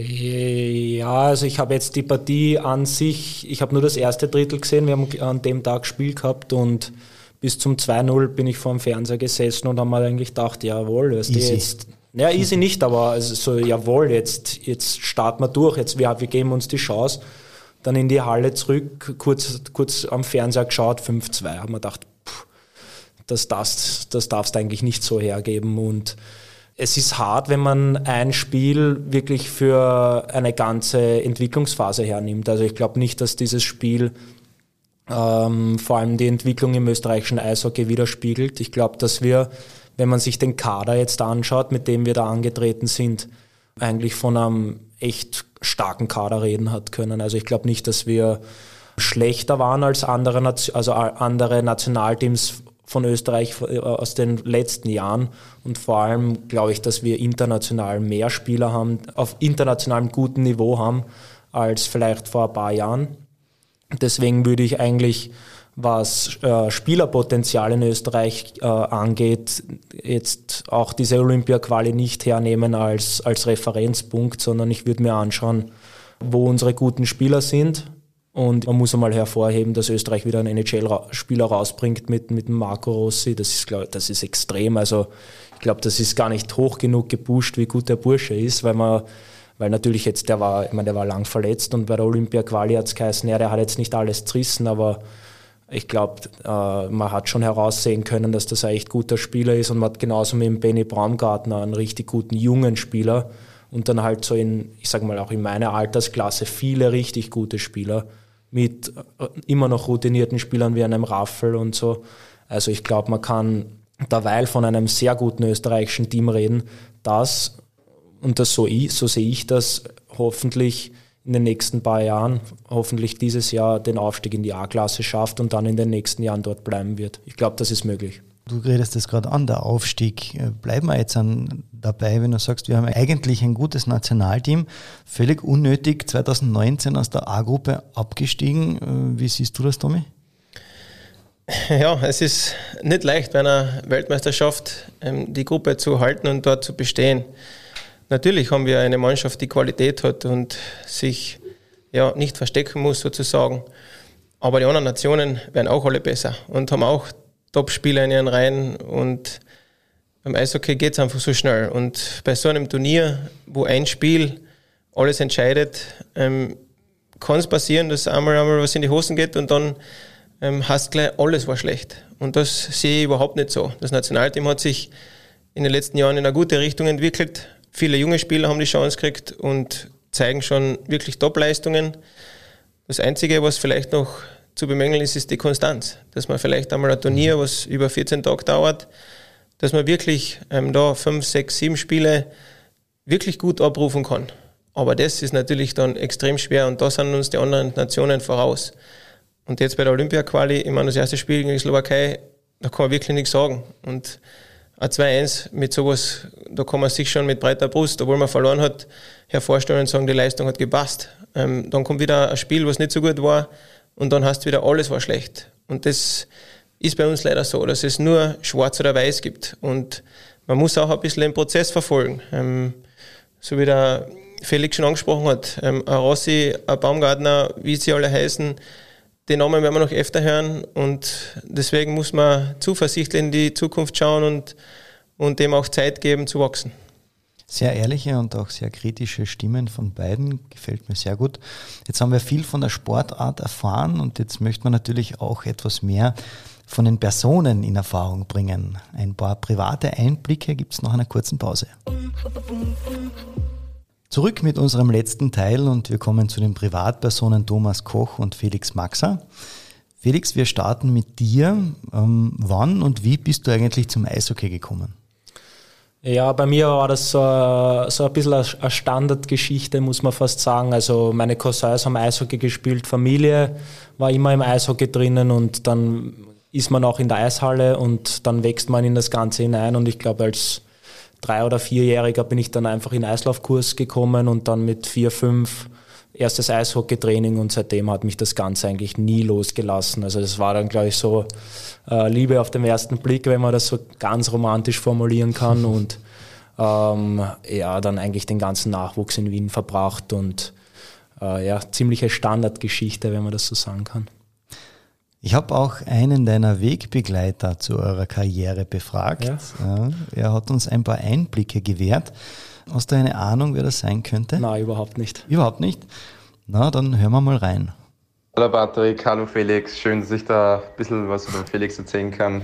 Ja, also ich habe jetzt die Partie an sich, ich habe nur das erste Drittel gesehen, wir haben an dem Tag Spiel gehabt und bis zum 2-0 bin ich vor dem Fernseher gesessen und habe mir eigentlich gedacht, jawohl, weißt du, jetzt, ja, easy nicht, aber also so, jawohl, jetzt, jetzt starten wir durch, jetzt, wir, wir geben uns die Chance dann in die Halle zurück, kurz, kurz am Fernseher geschaut, 5-2. Haben wir gedacht, pff, das, darfst, das darfst eigentlich nicht so hergeben. Und es ist hart, wenn man ein Spiel wirklich für eine ganze Entwicklungsphase hernimmt. Also ich glaube nicht, dass dieses Spiel ähm, vor allem die Entwicklung im österreichischen Eishockey widerspiegelt. Ich glaube, dass wir, wenn man sich den Kader jetzt anschaut, mit dem wir da angetreten sind, eigentlich von einem echt starken Kader reden hat können. Also ich glaube nicht, dass wir schlechter waren als andere, also andere Nationalteams von Österreich äh, aus den letzten Jahren. Und vor allem glaube ich, dass wir international mehr Spieler haben, auf internationalem guten Niveau haben, als vielleicht vor ein paar Jahren. Deswegen würde ich eigentlich was äh, Spielerpotenzial in Österreich äh, angeht, jetzt auch diese Olympia-Quali nicht hernehmen als, als Referenzpunkt, sondern ich würde mir anschauen, wo unsere guten Spieler sind Und man muss einmal hervorheben, dass Österreich wieder einen NHL-Spieler rausbringt mit, mit Marco Rossi. Das ist, glaub, das ist extrem. Also ich glaube, das ist gar nicht hoch genug gepusht, wie gut der Bursche ist, weil man weil natürlich jetzt, der war, ich meine, der war lang verletzt und bei der Olympia-Quali hat es geheißen, ja, der hat jetzt nicht alles zerrissen, aber ich glaube, äh, man hat schon heraussehen können, dass das ein echt guter Spieler ist und man hat genauso mit dem Benny Baumgartner einen richtig guten jungen Spieler und dann halt so in, ich sag mal auch in meiner Altersklasse viele richtig gute Spieler mit äh, immer noch routinierten Spielern wie einem Raffel und so. Also ich glaube, man kann derweil von einem sehr guten österreichischen Team reden, das und das so, so sehe ich das hoffentlich in den nächsten paar Jahren, hoffentlich dieses Jahr den Aufstieg in die A-Klasse schafft und dann in den nächsten Jahren dort bleiben wird. Ich glaube, das ist möglich. Du redest das gerade an, der Aufstieg. Äh, bleiben wir jetzt an, dabei, wenn du sagst, wir haben eigentlich ein gutes Nationalteam, völlig unnötig 2019 aus der A-Gruppe abgestiegen. Äh, wie siehst du das, Tommy? [LAUGHS] Ja, es ist nicht leicht bei einer Weltmeisterschaft ähm, die Gruppe zu halten und dort zu bestehen. Natürlich haben wir eine Mannschaft, die Qualität hat und sich ja, nicht verstecken muss sozusagen. Aber die anderen Nationen werden auch alle besser und haben auch Top-Spieler in ihren Reihen und beim Eishockey geht es einfach so schnell. Und bei so einem Turnier, wo ein Spiel alles entscheidet, ähm, kann es passieren, dass einmal, einmal was in die Hosen geht und dann ähm, hast gleich alles war schlecht. Und das sehe ich überhaupt nicht so. Das Nationalteam hat sich in den letzten Jahren in eine gute Richtung entwickelt. Viele junge Spieler haben die Chance gekriegt und zeigen schon wirklich Top-Leistungen. Das Einzige, was vielleicht noch zu bemängeln ist, ist die Konstanz. Dass man vielleicht einmal ein Turnier, was über 14 Tage dauert, dass man wirklich ähm, da fünf, sechs, sieben Spiele wirklich gut abrufen kann. Aber das ist natürlich dann extrem schwer und da sind uns die anderen Nationen voraus. Und jetzt bei der Olympia-Quali, ich meine, das erste Spiel gegen die Slowakei, da kann man wirklich nichts sagen. Und ein 2-1 mit sowas, da kann man sich schon mit breiter Brust, obwohl man verloren hat, hervorstellen und sagen, die Leistung hat gepasst. Ähm, dann kommt wieder ein Spiel, was nicht so gut war und dann hast du wieder, alles war schlecht. Und das ist bei uns leider so, dass es nur schwarz oder weiß gibt. Und man muss auch ein bisschen den Prozess verfolgen. Ähm, so wie der Felix schon angesprochen hat, ähm, ein Rossi, ein Baumgartner, wie sie alle heißen, den Namen werden wir noch öfter hören und deswegen muss man zuversichtlich in die Zukunft schauen und, und dem auch Zeit geben zu wachsen. Sehr ehrliche und auch sehr kritische Stimmen von beiden, gefällt mir sehr gut. Jetzt haben wir viel von der Sportart erfahren und jetzt möchte man natürlich auch etwas mehr von den Personen in Erfahrung bringen. Ein paar private Einblicke gibt es nach einer kurzen Pause. Zurück mit unserem letzten Teil und wir kommen zu den Privatpersonen Thomas Koch und Felix Maxer. Felix, wir starten mit dir. Ähm, wann und wie bist du eigentlich zum Eishockey gekommen? Ja, bei mir war das so, so ein bisschen eine Standardgeschichte, muss man fast sagen. Also meine Cousins haben Eishockey gespielt, Familie war immer im Eishockey drinnen und dann ist man auch in der Eishalle und dann wächst man in das Ganze hinein und ich glaube, als drei- oder vierjähriger bin ich dann einfach in Eislaufkurs gekommen und dann mit vier, fünf erstes Eishockeytraining und seitdem hat mich das Ganze eigentlich nie losgelassen. Also das war dann, glaube ich, so äh, Liebe auf den ersten Blick, wenn man das so ganz romantisch formulieren kann [LAUGHS] und ähm, ja, dann eigentlich den ganzen Nachwuchs in Wien verbracht und äh, ja, ziemliche Standardgeschichte, wenn man das so sagen kann. Ich habe auch einen deiner Wegbegleiter zu eurer Karriere befragt. Ja. Ja, er hat uns ein paar Einblicke gewährt. Hast du eine Ahnung, wer das sein könnte? Nein, überhaupt nicht. Überhaupt nicht? Na, dann hören wir mal rein. Hallo Patrick, hallo Felix. Schön, dass ich da ein bisschen was über Felix erzählen kann.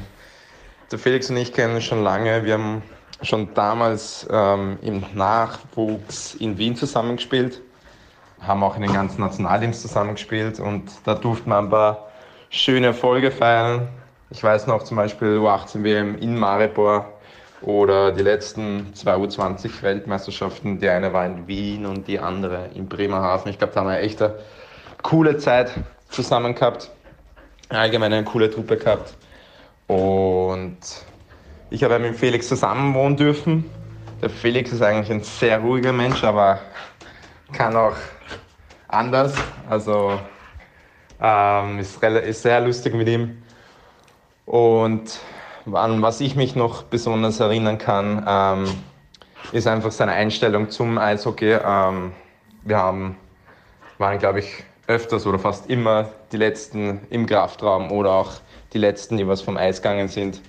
Der Felix und ich kennen uns schon lange. Wir haben schon damals ähm, im Nachwuchs in Wien zusammengespielt, haben auch in den ganzen Nationalteams zusammengespielt und da durften wir ein paar schöne Erfolge feiern. Ich weiß noch zum Beispiel U18 WM in Maribor oder die letzten zwei U20 Weltmeisterschaften. Die eine war in Wien und die andere in Bremerhaven. Ich glaube, da haben wir echt eine coole Zeit zusammen gehabt. Allgemein eine coole Truppe gehabt. Und ich habe mit Felix zusammen wohnen dürfen. Der Felix ist eigentlich ein sehr ruhiger Mensch, aber kann auch anders. Also ähm, ist, ist sehr lustig mit ihm. Und an was ich mich noch besonders erinnern kann, ähm, ist einfach seine Einstellung zum Eishockey. Ähm, wir haben, waren, glaube ich, öfters oder fast immer die Letzten im Kraftraum oder auch die Letzten, die was vom Eis gegangen sind.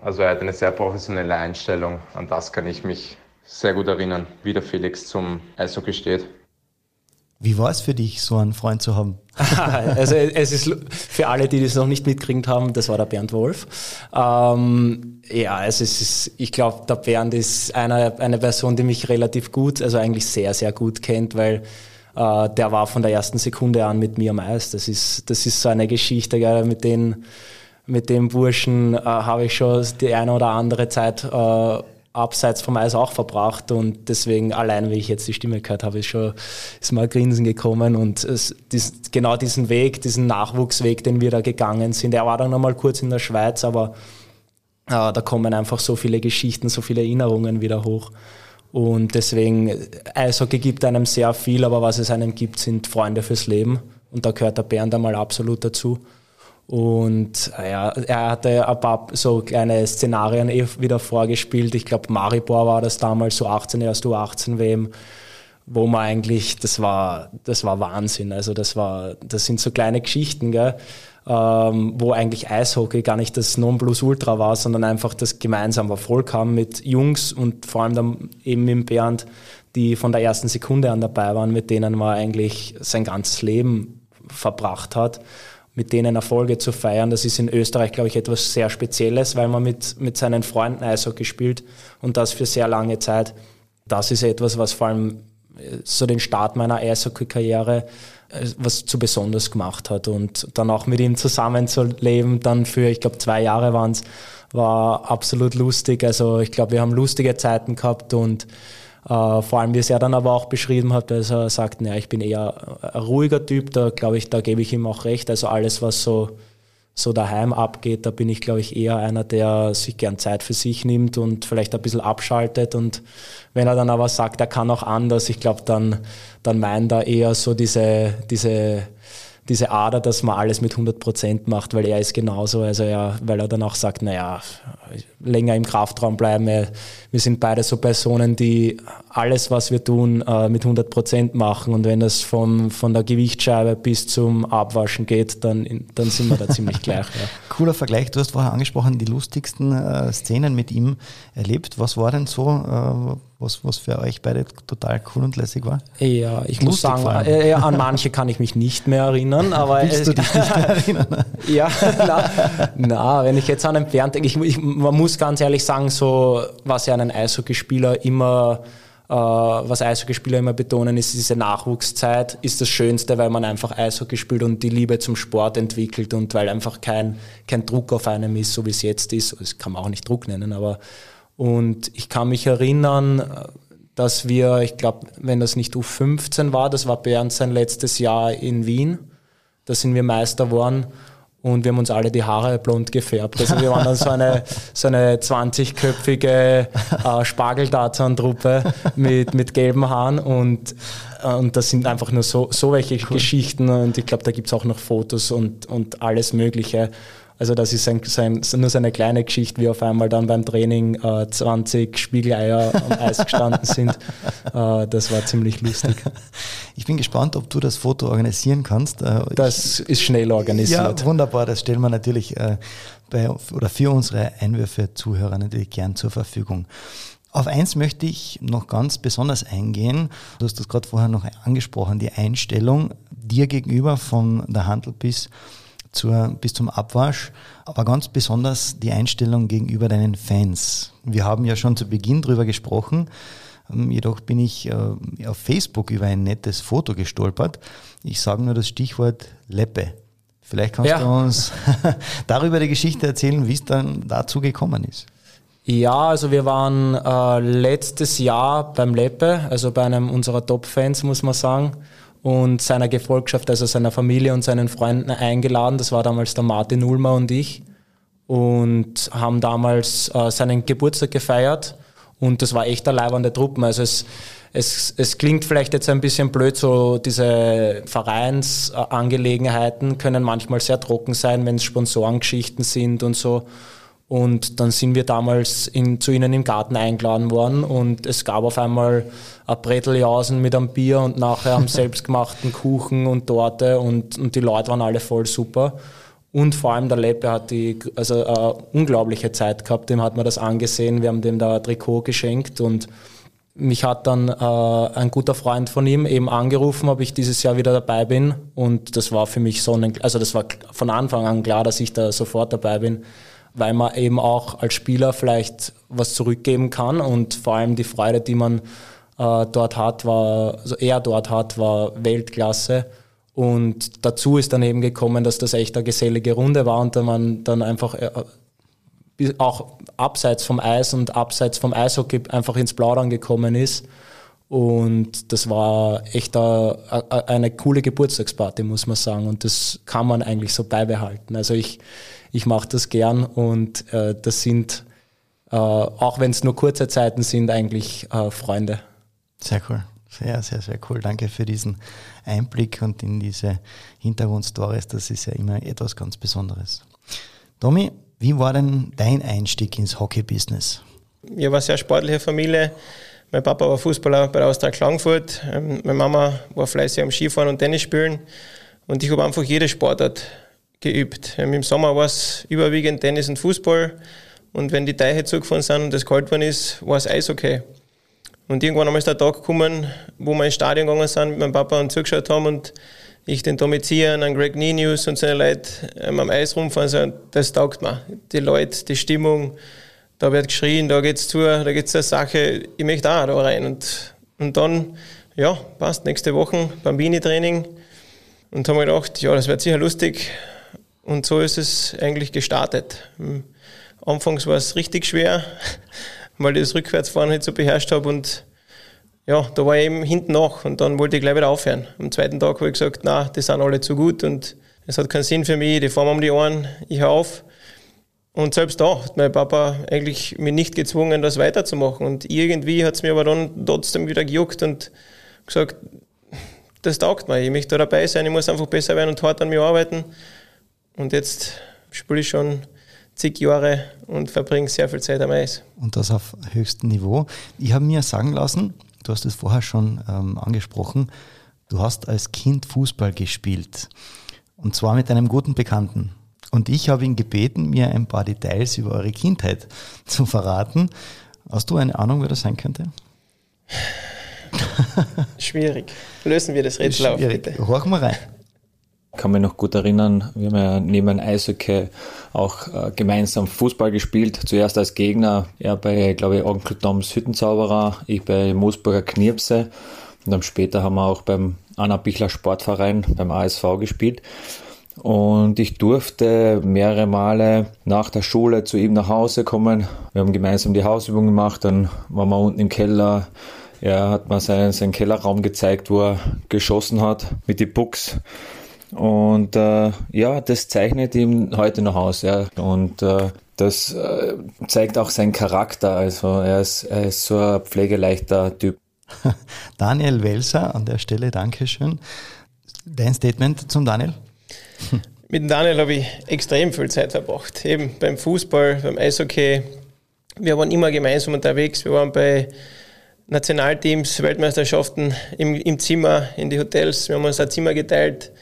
Also er hat eine sehr professionelle Einstellung. An das kann ich mich sehr gut erinnern, wie der Felix zum Eishockey steht. Wie war es für dich, so einen Freund zu haben? [LAUGHS] also es ist für alle, die das noch nicht mitgekriegt haben, das war der Bernd Wolf. Ähm, ja, es ist, ich glaube, der Bernd ist eine, eine Person, die mich relativ gut, also eigentlich sehr, sehr gut kennt, weil äh, der war von der ersten Sekunde an mit mir am Eis. Das ist, das ist so eine Geschichte, gell, mit den mit dem Burschen äh, habe ich schon die eine oder andere Zeit äh, abseits vom Eis auch verbracht und deswegen allein, wie ich jetzt die Stimme gehört habe, ist schon ist mal Grinsen gekommen und es, dies, genau diesen Weg, diesen Nachwuchsweg, den wir da gegangen sind. Er war dann nochmal kurz in der Schweiz, aber äh, da kommen einfach so viele Geschichten, so viele Erinnerungen wieder hoch. Und deswegen, Eishockey gibt einem sehr viel, aber was es einem gibt, sind Freunde fürs Leben. Und da gehört der Bernd einmal absolut dazu. Und ja, er hatte ein paar so kleine Szenarien eh wieder vorgespielt. Ich glaube, Maribor war das damals, so 18, erst U18 WM, wo man eigentlich, das war, das war Wahnsinn. Also das war, das sind so kleine Geschichten, gell? Ähm, wo eigentlich Eishockey gar nicht das Nonplusultra war, sondern einfach das gemeinsame Erfolg haben mit Jungs und vor allem dann eben mit Bernd, die von der ersten Sekunde an dabei waren, mit denen man eigentlich sein ganzes Leben verbracht hat mit denen Erfolge zu feiern. Das ist in Österreich, glaube ich, etwas sehr Spezielles, weil man mit, mit seinen Freunden Eishockey spielt und das für sehr lange Zeit. Das ist etwas, was vor allem äh, so den Start meiner Eishockey-Karriere äh, was zu besonders gemacht hat. Und dann auch mit ihm zusammenzuleben, dann für, ich glaube, zwei Jahre waren es, war absolut lustig. Also ich glaube, wir haben lustige Zeiten gehabt und vor allem, wie es er dann aber auch beschrieben hat, dass er sagt, naja, ich bin eher ein ruhiger Typ, da glaube ich, da gebe ich ihm auch recht. Also alles, was so, so daheim abgeht, da bin ich, glaube ich, eher einer, der sich gern Zeit für sich nimmt und vielleicht ein bisschen abschaltet. Und wenn er dann aber sagt, er kann auch anders, ich glaube, dann, dann meint er eher so diese, diese diese Ader, dass man alles mit 100 Prozent macht, weil er ist genauso, also er, weil er dann auch sagt, naja, länger im Kraftraum bleiben. Wir sind beide so Personen, die alles, was wir tun, äh, mit 100 Prozent machen und wenn das vom, von der Gewichtsscheibe bis zum Abwaschen geht, dann, dann sind wir da [LAUGHS] ziemlich gleich. Ja. Cooler Vergleich, du hast vorher angesprochen, die lustigsten äh, Szenen mit ihm erlebt. Was war denn so, äh, was, was für euch beide total cool und lässig war? Ja, ich Lustig muss sagen, äh, an manche kann ich mich nicht mehr erinnern, [LAUGHS] aber Willst du dich nicht mehr [LAUGHS] erinnern? ja, na, na, wenn ich jetzt an entfernt denke, ich, ich, man muss ganz ehrlich sagen, so was ja einen Eishockeyspieler immer äh, was Eishockeyspieler immer betonen, ist diese Nachwuchszeit, ist das Schönste, weil man einfach Eishockey spielt und die Liebe zum Sport entwickelt und weil einfach kein, kein Druck auf einem ist, so wie es jetzt ist. Das kann man auch nicht Druck nennen, aber und ich kann mich erinnern, dass wir, ich glaube, wenn das nicht U15 war, das war Bernd sein letztes Jahr in Wien, da sind wir Meister geworden und wir haben uns alle die Haare blond gefärbt. Also wir waren dann so eine, so eine 20-köpfige äh, Spargeltarzan-Truppe mit, mit gelben Haaren und, äh, und das sind einfach nur so, so welche cool. Geschichten und ich glaube, da gibt es auch noch Fotos und, und alles Mögliche. Also das ist ein, sein, nur so eine kleine Geschichte, wie auf einmal dann beim Training äh, 20 Spiegeleier am [LAUGHS] Eis gestanden sind. Äh, das war ziemlich lustig. [LAUGHS] Ich bin gespannt, ob du das Foto organisieren kannst. Äh, das ich, ist schnell organisiert. Ja, wunderbar. Das stellen wir natürlich äh, bei, oder für unsere Einwürfe-Zuhörer natürlich gern zur Verfügung. Auf eins möchte ich noch ganz besonders eingehen. Du hast das gerade vorher noch angesprochen, die Einstellung dir gegenüber von der Handel bis zur, bis zum Abwasch, aber ganz besonders die Einstellung gegenüber deinen Fans. Wir haben ja schon zu Beginn drüber gesprochen, ähm, jedoch bin ich äh, auf Facebook über ein nettes Foto gestolpert. Ich sage nur das Stichwort Leppe. Vielleicht kannst ja. du uns [LAUGHS] darüber die Geschichte erzählen, wie es dann dazu gekommen ist. Ja, also wir waren äh, letztes Jahr beim Leppe, also bei einem unserer Top-Fans, muss man sagen und seiner Gefolgschaft, also seiner Familie und seinen Freunden eingeladen. Das war damals der Martin Ulmer und ich und haben damals äh, seinen Geburtstag gefeiert und das war echt eine leibende Truppen. Also es, es, es klingt vielleicht jetzt ein bisschen blöd, so diese Vereinsangelegenheiten können manchmal sehr trocken sein, wenn es Sponsorengeschichten sind und so. Und dann sind wir damals in, zu ihnen im Garten eingeladen worden und es gab auf einmal ein Breteljausen mit einem Bier und nachher am [LAUGHS] selbstgemachten Kuchen und Torte und, und die Leute waren alle voll super. Und vor allem der Leppe hat die, also eine unglaubliche Zeit gehabt, dem hat man das angesehen, wir haben dem da ein Trikot geschenkt und mich hat dann äh, ein guter Freund von ihm eben angerufen, ob ich dieses Jahr wieder dabei bin. Und das war für mich so, also das war von Anfang an klar, dass ich da sofort dabei bin, weil man eben auch als Spieler vielleicht was zurückgeben kann und vor allem die Freude, die man äh, dort hat, war, also er dort hat, war Weltklasse und dazu ist dann eben gekommen, dass das echt eine gesellige Runde war und man dann einfach äh, auch abseits vom Eis und abseits vom Eishockey einfach ins Plaudern gekommen ist. Und das war echt eine, eine coole Geburtstagsparty, muss man sagen. Und das kann man eigentlich so beibehalten. Also ich, ich mache das gern und äh, das sind, äh, auch wenn es nur kurze Zeiten sind, eigentlich äh, Freunde. Sehr cool. Sehr, sehr, sehr cool. Danke für diesen Einblick und in diese Hintergrundstories. Das ist ja immer etwas ganz Besonderes. Tommy, wie war denn dein Einstieg ins Hockey-Business? Ich war sehr sportliche Familie. Mein Papa war Fußballer bei der Austria Klagenfurt. Ähm, meine Mama war fleißig am Skifahren und Tennis spielen. Und ich habe einfach jede Sportart geübt. Ähm, Im Sommer war es überwiegend Tennis und Fußball. Und wenn die Teiche zugefahren sind und es kalt worden ist, war es Eishockey. Und irgendwann einmal ist der Tag gekommen, wo wir ins Stadion gegangen sind mit meinem Papa und zugeschaut haben und ich den Tommy Zian, an Greg Ninius und seine Leute ähm, am Eis rumfahren, so, das taugt mir. Die Leute, die Stimmung, da wird geschrien, da geht's zu, da geht's zur Sache, ich möchte auch da rein. Und, und dann, ja, passt, nächste Woche Bambini-Training. Und haben wir gedacht, ja, das wird sicher lustig. Und so ist es eigentlich gestartet. Anfangs war es richtig schwer, [LAUGHS] weil ich das Rückwärtsfahren halt so beherrscht habe und ja, da war ich eben hinten nach und dann wollte ich gleich wieder aufhören. Am zweiten Tag habe ich gesagt, na, die sind alle zu gut und es hat keinen Sinn für mich, die fahren um die Ohren, ich höre auf. Und selbst da hat mein Papa eigentlich mich nicht gezwungen, das weiterzumachen. Und irgendwie hat es mir aber dann trotzdem wieder gejuckt und gesagt, das taugt mir, ich möchte da dabei sein, ich muss einfach besser werden und hart an mir arbeiten. Und jetzt spiele ich schon zig Jahre und verbringe sehr viel Zeit am Eis. Und das auf höchstem Niveau. Ich habe mir sagen lassen, du hast es vorher schon ähm, angesprochen, du hast als Kind Fußball gespielt. Und zwar mit einem guten Bekannten. Und ich habe ihn gebeten, mir ein paar Details über eure Kindheit [LAUGHS] zu verraten. Hast du eine Ahnung, wer das sein könnte? [LAUGHS] Schwierig. Lösen wir das Rätsel auf, bitte. Horch mal rein. Ich kann mich noch gut erinnern, wir haben ja neben Eishockey auch äh, gemeinsam Fußball gespielt. Zuerst als Gegner, er bei, glaube ich, Onkel Toms Hüttenzauberer, ich bei Moosburger Knirpse. Und dann später haben wir auch beim Anna Bichler Sportverein, beim ASV gespielt. Und ich durfte mehrere Male nach der Schule zu ihm nach Hause kommen. Wir haben gemeinsam die Hausübung gemacht, dann waren wir unten im Keller. Er hat mir seinen, seinen Kellerraum gezeigt, wo er geschossen hat mit den Pucks. Und äh, ja, das zeichnet ihm heute noch aus. Ja. Und äh, das äh, zeigt auch seinen Charakter. Also er ist, er ist so ein pflegeleichter Typ. [LAUGHS] Daniel Welser an der Stelle, Dankeschön. Dein Statement zum Daniel? Mit Daniel habe ich extrem viel Zeit verbracht. Eben beim Fußball, beim Eishockey. Wir waren immer gemeinsam unterwegs. Wir waren bei Nationalteams, Weltmeisterschaften im, im Zimmer, in die Hotels. Wir haben uns ein Zimmer geteilt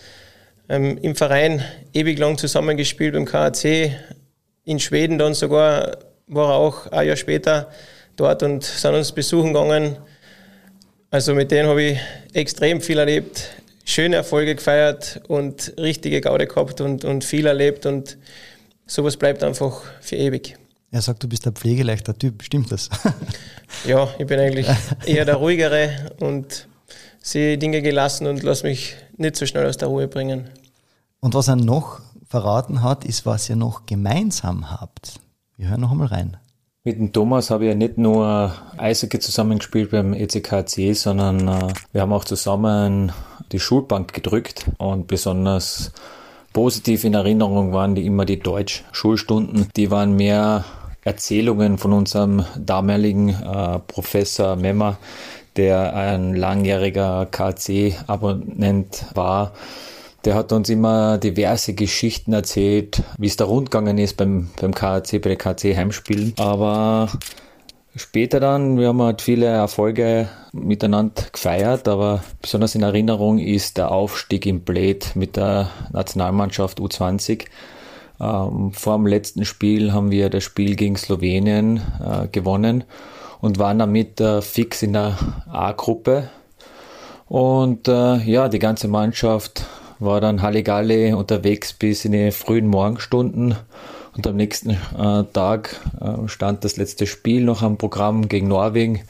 ähm, im Verein ewig lang zusammengespielt beim KAC, in Schweden dann sogar, war er auch ein Jahr später dort und sind uns besuchen gegangen. Also mit denen habe ich extrem viel erlebt, schöne Erfolge gefeiert und richtige Gaude gehabt und, und viel erlebt und sowas bleibt einfach für ewig. Er sagt, du bist ein pflegeleichter Typ, stimmt das? ja, [LAUGHS] ich bin eigentlich eher der ruhigere und sehe Dinge gelassen und lasse mich nicht so schnell aus der Ruhe bringen. Und was er noch verraten hat, ist, was ihr noch gemeinsam habt. Wir hören noch einmal rein. Mit dem Thomas habe ich ja nicht nur Eishockey zusammengespielt beim ECKC, sondern äh, wir haben auch zusammen die Schulbank gedrückt und besonders positiv in Erinnerung waren die immer die Deutsch-Schulstunden. Die waren mehr Erzählungen von unserem damaligen äh, Professor Memmer, der ein langjähriger KC-Abonnent war Der hat uns immer diverse Geschichten erzählt, wie es da rundgegangen ist beim, beim KAC, bei den KC-Heimspielen. Aber später dann, wir haben halt viele Erfolge miteinander gefeiert, aber besonders in Erinnerung ist der Aufstieg im Blade mit der Nationalmannschaft U20. Ähm, vor dem letzten Spiel haben wir das Spiel gegen Slowenien äh, gewonnen und waren damit äh, fix in der A-Gruppe. Und äh, ja, die ganze Mannschaft war dann Halligalli unterwegs bis in die frühen Morgenstunden. Und am nächsten äh, Tag äh, stand das letzte Spiel noch am Programm gegen Norwegen.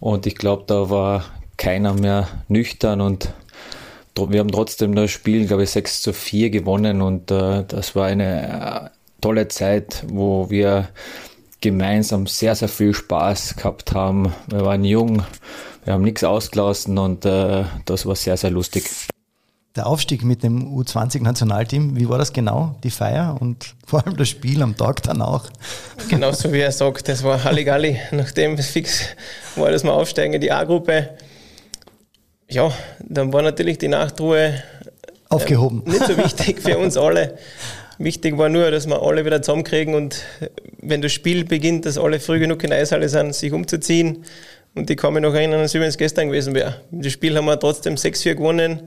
Und ich glaube, da war keiner mehr nüchtern und wir haben trotzdem das Spiel, glaube ich, 6 zu 4 gewonnen und äh, das war eine äh, tolle Zeit, wo wir gemeinsam sehr, sehr viel Spaß gehabt haben. Wir waren jung, wir haben nichts ausgelassen und äh, das war sehr, sehr lustig. Der Aufstieg mit dem U20-Nationalteam, wie war das genau, die Feier und [LAUGHS] vor allem das Spiel am Tag dann auch? Genauso wie er sagt, das war Halligalli, nachdem es fix war, dass wir aufsteigen in die A-Gruppe. Ja, dann war natürlich die Nachtruhe aufgehoben. Äh, nicht so wichtig für uns alle. Wichtig war nur, dass wir alle wieder zusammenkriegen und wenn das Spiel beginnt, dass alle früh genug in der Eishalle sind, sich umzuziehen. Und ich kann mich noch erinnern, als übrigens gestern gewesen wäre. Das Spiel haben wir trotzdem 6-4 gewonnen.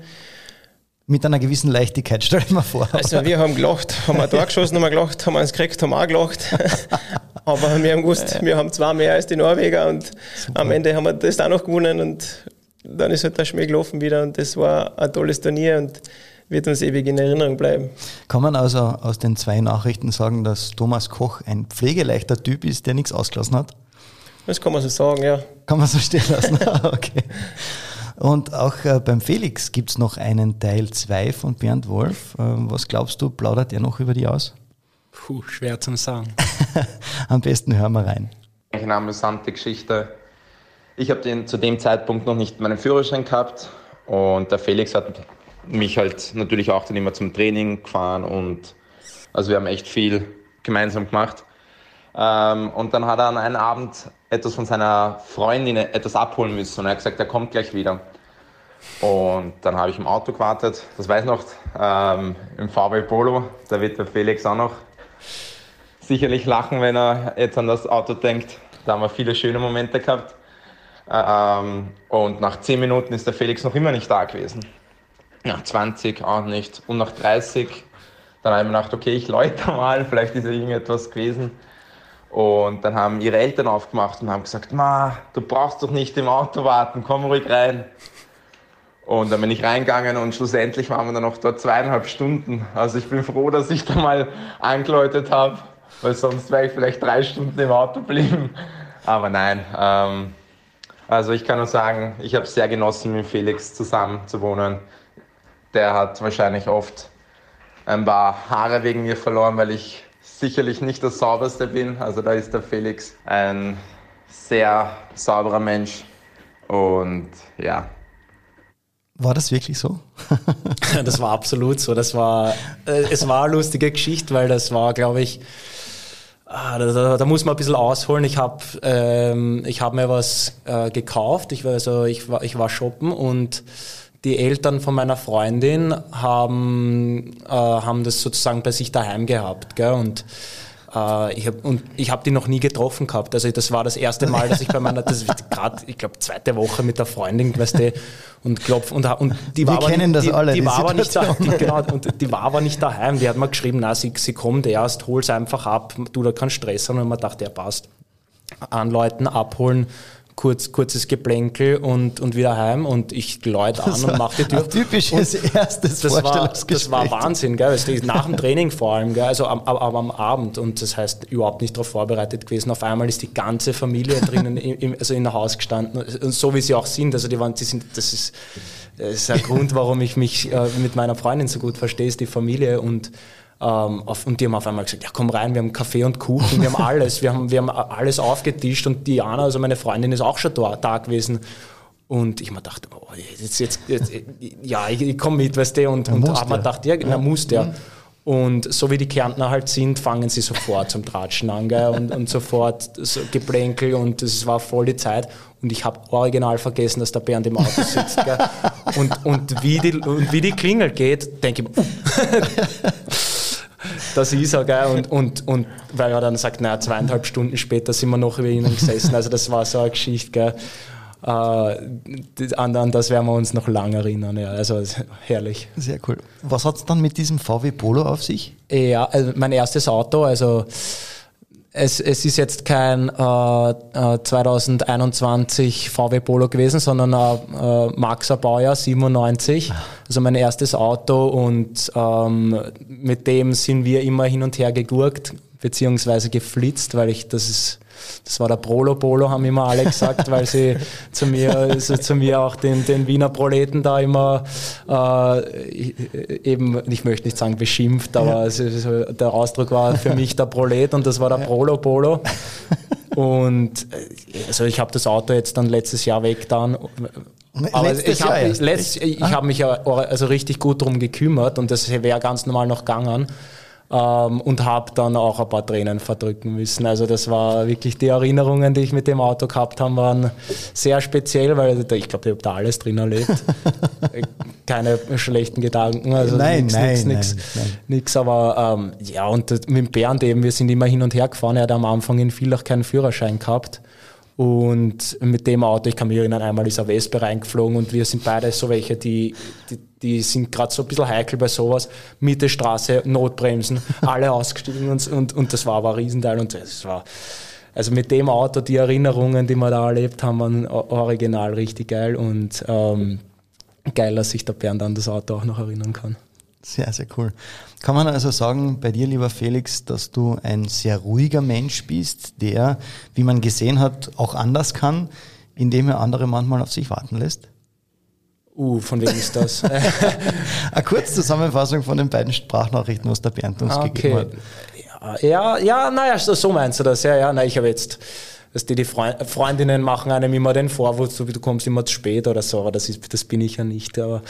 Mit einer gewissen Leichtigkeit, stell dir mal vor. Also wir haben gelacht, haben ein Tor geschossen, haben wir gelacht, haben wir eins gekriegt, haben auch gelacht. [LAUGHS] Aber wir haben gewusst, wir haben zwei mehr als die Norweger und Super. am Ende haben wir das auch noch gewonnen und dann ist halt der Schmäh gelaufen wieder und das war ein tolles Turnier und wird uns ewig in Erinnerung bleiben. Kann man also aus den zwei Nachrichten sagen, dass Thomas Koch ein pflegeleichter Typ ist, der nichts ausgelassen hat? Das kann man so sagen, ja. Kann man so stehen lassen, [LAUGHS] okay. Und auch äh, beim Felix gibt es noch einen Teil 2 von Bernd Wolf. Äh, was glaubst du, plaudert er noch über die aus? Puh, schwer zum sagen. [LAUGHS] Am besten hören wir rein. Eine amüsante Geschichte. Ich habe zu dem Zeitpunkt noch nicht meinen Führerschein gehabt und der Felix hat mich halt natürlich auch dann immer zum Training gefahren und also wir haben echt viel gemeinsam gemacht. Ähm, und dann hat er an einem Abend etwas von seiner Freundin etwas abholen müssen und er hat gesagt, er kommt gleich wieder. Und dann habe ich im Auto gewartet, das weiß noch, ähm, im VW Polo, da wird der Felix auch noch sicherlich lachen, wenn er jetzt an das Auto denkt. Da haben wir viele schöne Momente gehabt. Ähm, und nach 10 Minuten ist der Felix noch immer nicht da gewesen nach 20 auch nicht und nach 30 dann habe ich mir gedacht, okay, ich läute [LAUGHS] mal, vielleicht ist ja irgendetwas gewesen. Und dann haben ihre Eltern aufgemacht und haben gesagt, Ma, du brauchst doch nicht im Auto warten, komm ruhig rein. Und dann bin ich reingegangen und schlussendlich waren wir dann noch dort zweieinhalb Stunden. Also ich bin froh, dass ich da mal angeläutet habe, weil sonst wäre ich vielleicht drei Stunden im Auto geblieben. Aber nein, ähm, also ich kann nur sagen, ich habe es sehr genossen, mit Felix zusammen zu wohnen der hat wahrscheinlich oft ein paar Haare wegen mir verloren, weil ich sicherlich nicht das sauberste bin. Also da ist der Felix ein sehr sauberer Mensch und ja. War das wirklich so? [LAUGHS] das war absolut so. Das war, äh, es war eine lustige Geschichte, weil das war, glaube ich, ah, da, da, da, muss man ein bisschen ausholen. Ich habe ähm, hab mir was äh, gekauft. Ich war, also, ich, war, ich war shoppen und die Eltern von meiner Freundin haben, äh, haben das sozusagen bei sich daheim gehabt. Gell? Und äh, ich habe und ich habe die noch nie getroffen gehabt. Also das war das erste Mal, dass ich bei meiner, das gerade, ich glaube, zweite Woche mit der Freundin, weißt du, und klopf und, und die war Wir aber, kennen das die, alle. Die, die war aber nicht da, die, genau, und die war aber nicht daheim. Die hat mir geschrieben, na, sie, sie kommt erst, hol es einfach ab, du da keinen Stress haben. Und man dachte, ja passt. Anleuten, abholen kurz, kurzes Geplänkel und, und wieder heim und ich läute an und mache die Tür. Ein typisches und erstes das Vorstellungsgespräch. War, das war Wahnsinn, gell? Also nach dem Training vor allem, gell? also am, am, am Abend und das heißt überhaupt nicht darauf vorbereitet gewesen. Auf einmal ist die ganze Familie drinnen, im, also in der Haus gestanden und so wie sie auch sind. Also die waren, die sind, das ist, das ist ein Grund, warum ich mich äh, mit meiner Freundin so gut verstehe, ist die Familie und auf, und die haben auf einmal gesagt, ja komm rein, wir haben Kaffee und Kuchen, wir haben [LAUGHS] alles, wir haben, wir haben alles aufgetischt und Diana, also meine Freundin, ist auch schon da, da gewesen. Und ich mir dachte, oh, jetzt, jetzt, jetzt, ja, ich, ich komme mit, weißt du, und, und habe mir gedacht, ja, na, muss der. Mhm. Und so wie die Kärntner halt sind, fangen sie sofort zum Tratschen an gell? Und, und sofort so Geplänkel und es war voll die Zeit. Und ich habe original vergessen, dass der Bernd im Auto sitzt. Gell? Und, und, wie die, und wie die Klingel geht, denke ich, [LAUGHS] [LAUGHS] das ist er. Gell? Und, und, und weil er dann sagt, naja, zweieinhalb Stunden später sind wir noch über ihnen gesessen. Also das war so eine Geschichte. Gell? Äh, an, an, das werden wir uns noch lange erinnern. Ja. Also herrlich. Sehr cool. Was hat es dann mit diesem VW Polo auf sich? Ja, also mein erstes Auto, also es, es ist jetzt kein äh, 2021 äh, VW Polo gewesen, sondern ein äh, Maxer Baujahr 97. Also mein erstes Auto und ähm, mit dem sind wir immer hin und her gegurkt, beziehungsweise geflitzt, weil ich, das ist das war der Prolo Polo, haben immer alle gesagt, weil sie [LAUGHS] zu mir, also zu mir auch den, den Wiener Proleten da immer äh, eben, ich möchte nicht sagen beschimpft, aber ja. also, der Ausdruck war für [LAUGHS] mich der Prolet und das war der ja. Prolo Polo. [LAUGHS] Und äh, also ich habe das Auto jetzt dann letztes Jahr weg dann. Aber letztes ich habe letzt, ich hab mich ja also richtig gut darum gekümmert und das wäre ganz normal noch gegangen ähm, und habe dann auch ein paar Tränen verdrücken müssen. Also das war wirklich die Erinnerungen, die ich mit dem Auto gehabt habe, waren sehr speziell, weil ich glaube, ich habe da alles drin erlebt. [LAUGHS] Keine schlechten Gedanken, also nein, nix, nein, nix, nix, aber ähm, ja, und mit Bernd eben, wir sind immer hin und her gefahren. Er hat am Anfang in Villach keinen Führerschein gehabt. Und mit dem Auto, ich kann mich erinnern, einmal ist er Wespe reingeflogen und wir sind beide so welche, die, die, die sind gerade so ein bisschen heikel bei sowas. Mitte Straße, Notbremsen, [LAUGHS] alle ausgestiegen und, und, und das war aber ein Riesenteil und das war, also mit dem Auto, die Erinnerungen, die wir da erlebt haben, waren original richtig geil und ähm, geil, dass sich der Bernd an das Auto auch noch erinnern kann. Sehr, sehr cool. Kann man also sagen, bei dir, lieber Felix, dass du ein sehr ruhiger Mensch bist, der, wie man gesehen hat, auch anders kann, indem er andere manchmal auf sich warten lässt? Uh, von wem ist das? [LAUGHS] Eine Kurzzusammenfassung von den beiden Sprachnachrichten, was der Bernd uns okay. gegeben hat. Ja, ja, ja, naja, so meinst du das. Ja, ja, na, ich habe jetzt dass die, die Freundinnen machen einem immer den Vorwurf, so wie du kommst immer zu spät oder so, aber das, ist, das bin ich ja nicht. Aber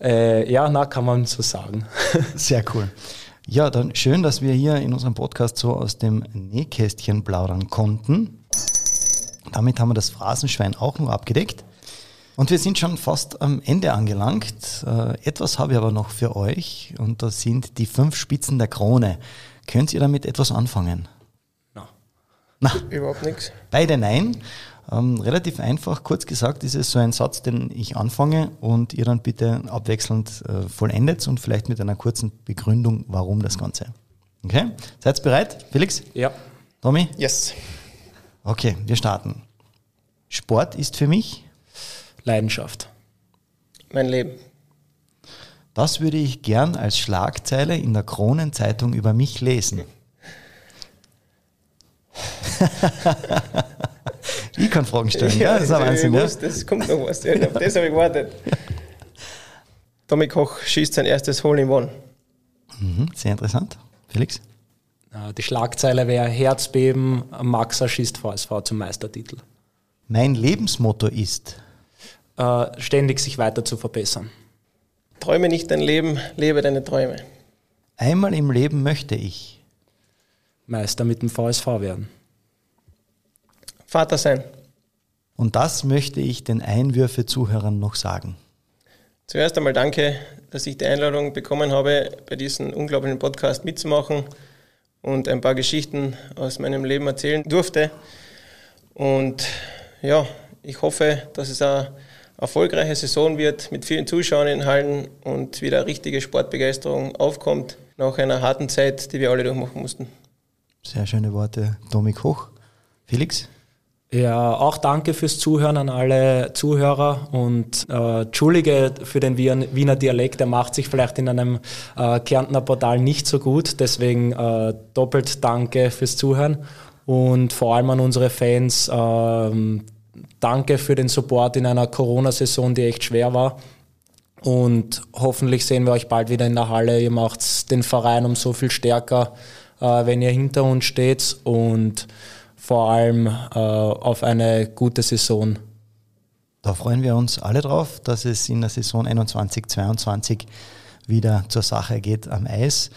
äh, ja, na, kann man so sagen. [LAUGHS] Sehr cool. Ja, dann schön, dass wir hier in unserem Podcast so aus dem Nähkästchen plaudern konnten. Damit haben wir das Phrasenschwein auch noch abgedeckt. Und wir sind schon fast am Ende angelangt. Äh, etwas habe ich aber noch für euch und das sind die fünf Spitzen der Krone. Könnt ihr damit etwas anfangen? Na, Überhaupt nichts. Beide nein. Ähm, relativ einfach, kurz gesagt, ist es so ein Satz, den ich anfange und ihr dann bitte abwechselnd äh, vollendet und vielleicht mit einer kurzen Begründung, warum das Ganze. Okay? Seid ihr bereit? Felix? Ja. Tommy? Yes. Okay, wir starten. Sport ist für mich? Leidenschaft. Mein Leben. Das würde ich gern als Schlagzeile in der Kronenzeitung über mich lesen. [LAUGHS] ich kann Fragen stellen, ja, das ist ein Wahnsinn. Ja. Das kommt noch was, ja, auf das habe ich gewartet. Tommy Koch schießt sein erstes Hole in One. Mhm, sehr interessant. Felix? Die Schlagzeile wäre Herzbeben, Maxa schießt VSV zum Meistertitel. Mein Lebensmotto ist? Äh, ständig sich weiter zu verbessern. Träume nicht dein Leben, lebe deine Träume. Einmal im Leben möchte ich Meister mit dem VSV werden. Vater sein. Und das möchte ich den Einwürfe-Zuhörern noch sagen. Zuerst einmal danke, dass ich die Einladung bekommen habe, bei diesem unglaublichen Podcast mitzumachen und ein paar Geschichten aus meinem Leben erzählen durfte. Und ja, ich hoffe, dass es eine erfolgreiche Saison wird mit vielen Zuschauern in Hallen und wieder richtige Sportbegeisterung aufkommt nach einer harten Zeit, die wir alle durchmachen mussten. Sehr schöne Worte, Domi Koch. Felix? Ja, auch danke fürs Zuhören an alle Zuhörer und äh, Entschuldige für den Wiener Dialekt, der macht sich vielleicht in einem äh, Kärntner Portal nicht so gut, deswegen äh, doppelt danke fürs Zuhören und vor allem an unsere Fans, äh, danke für den Support in einer Corona-Saison, die echt schwer war und hoffentlich sehen wir euch bald wieder in der Halle, ihr macht den Verein um so viel stärker äh, wenn ihr hinter uns steht und vor allem äh, auf eine gute Saison. Da freuen wir uns alle drauf, dass es in der Saison 21-22 wieder zur Sache geht am Eis.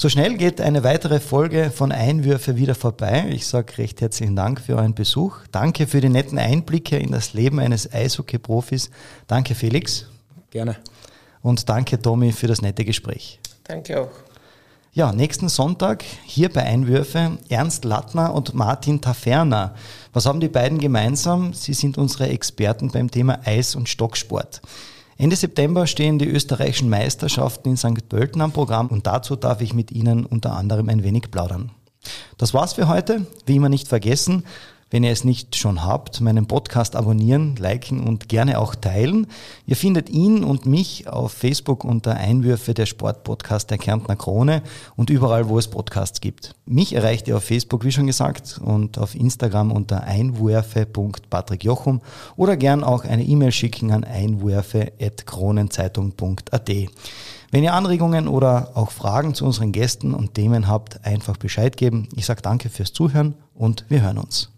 So schnell geht eine weitere Folge von Einwürfe wieder vorbei. Ich sage recht herzlichen Dank für euren Besuch. Danke für die netten Einblicke in das Leben eines Eishockey-Profis. Danke Felix. Gerne. Und danke Tommy für das nette Gespräch. Danke auch. Ja, nächsten Sonntag hier bei Einwürfe Ernst Lattner und Martin Taferner. Was haben die beiden gemeinsam? Sie sind unsere Experten beim Thema Eis- und Stocksport. Ende September stehen die österreichischen Meisterschaften in St. Pölten am Programm und dazu darf ich mit Ihnen unter anderem ein wenig plaudern. Das war's für heute. Wie immer nicht vergessen, wenn ihr es nicht schon habt, meinen Podcast abonnieren, liken und gerne auch teilen. Ihr findet ihn und mich auf Facebook unter Einwürfe der Sportpodcast der Kärntner Krone und überall, wo es Podcasts gibt. Mich erreicht ihr auf Facebook, wie schon gesagt, und auf Instagram unter einwürfe.patrickjochum oder gern auch eine E-Mail schicken an einwürfe.kronenzeitung.at. Wenn ihr Anregungen oder auch Fragen zu unseren Gästen und Themen habt, einfach Bescheid geben. Ich sage danke fürs Zuhören und wir hören uns.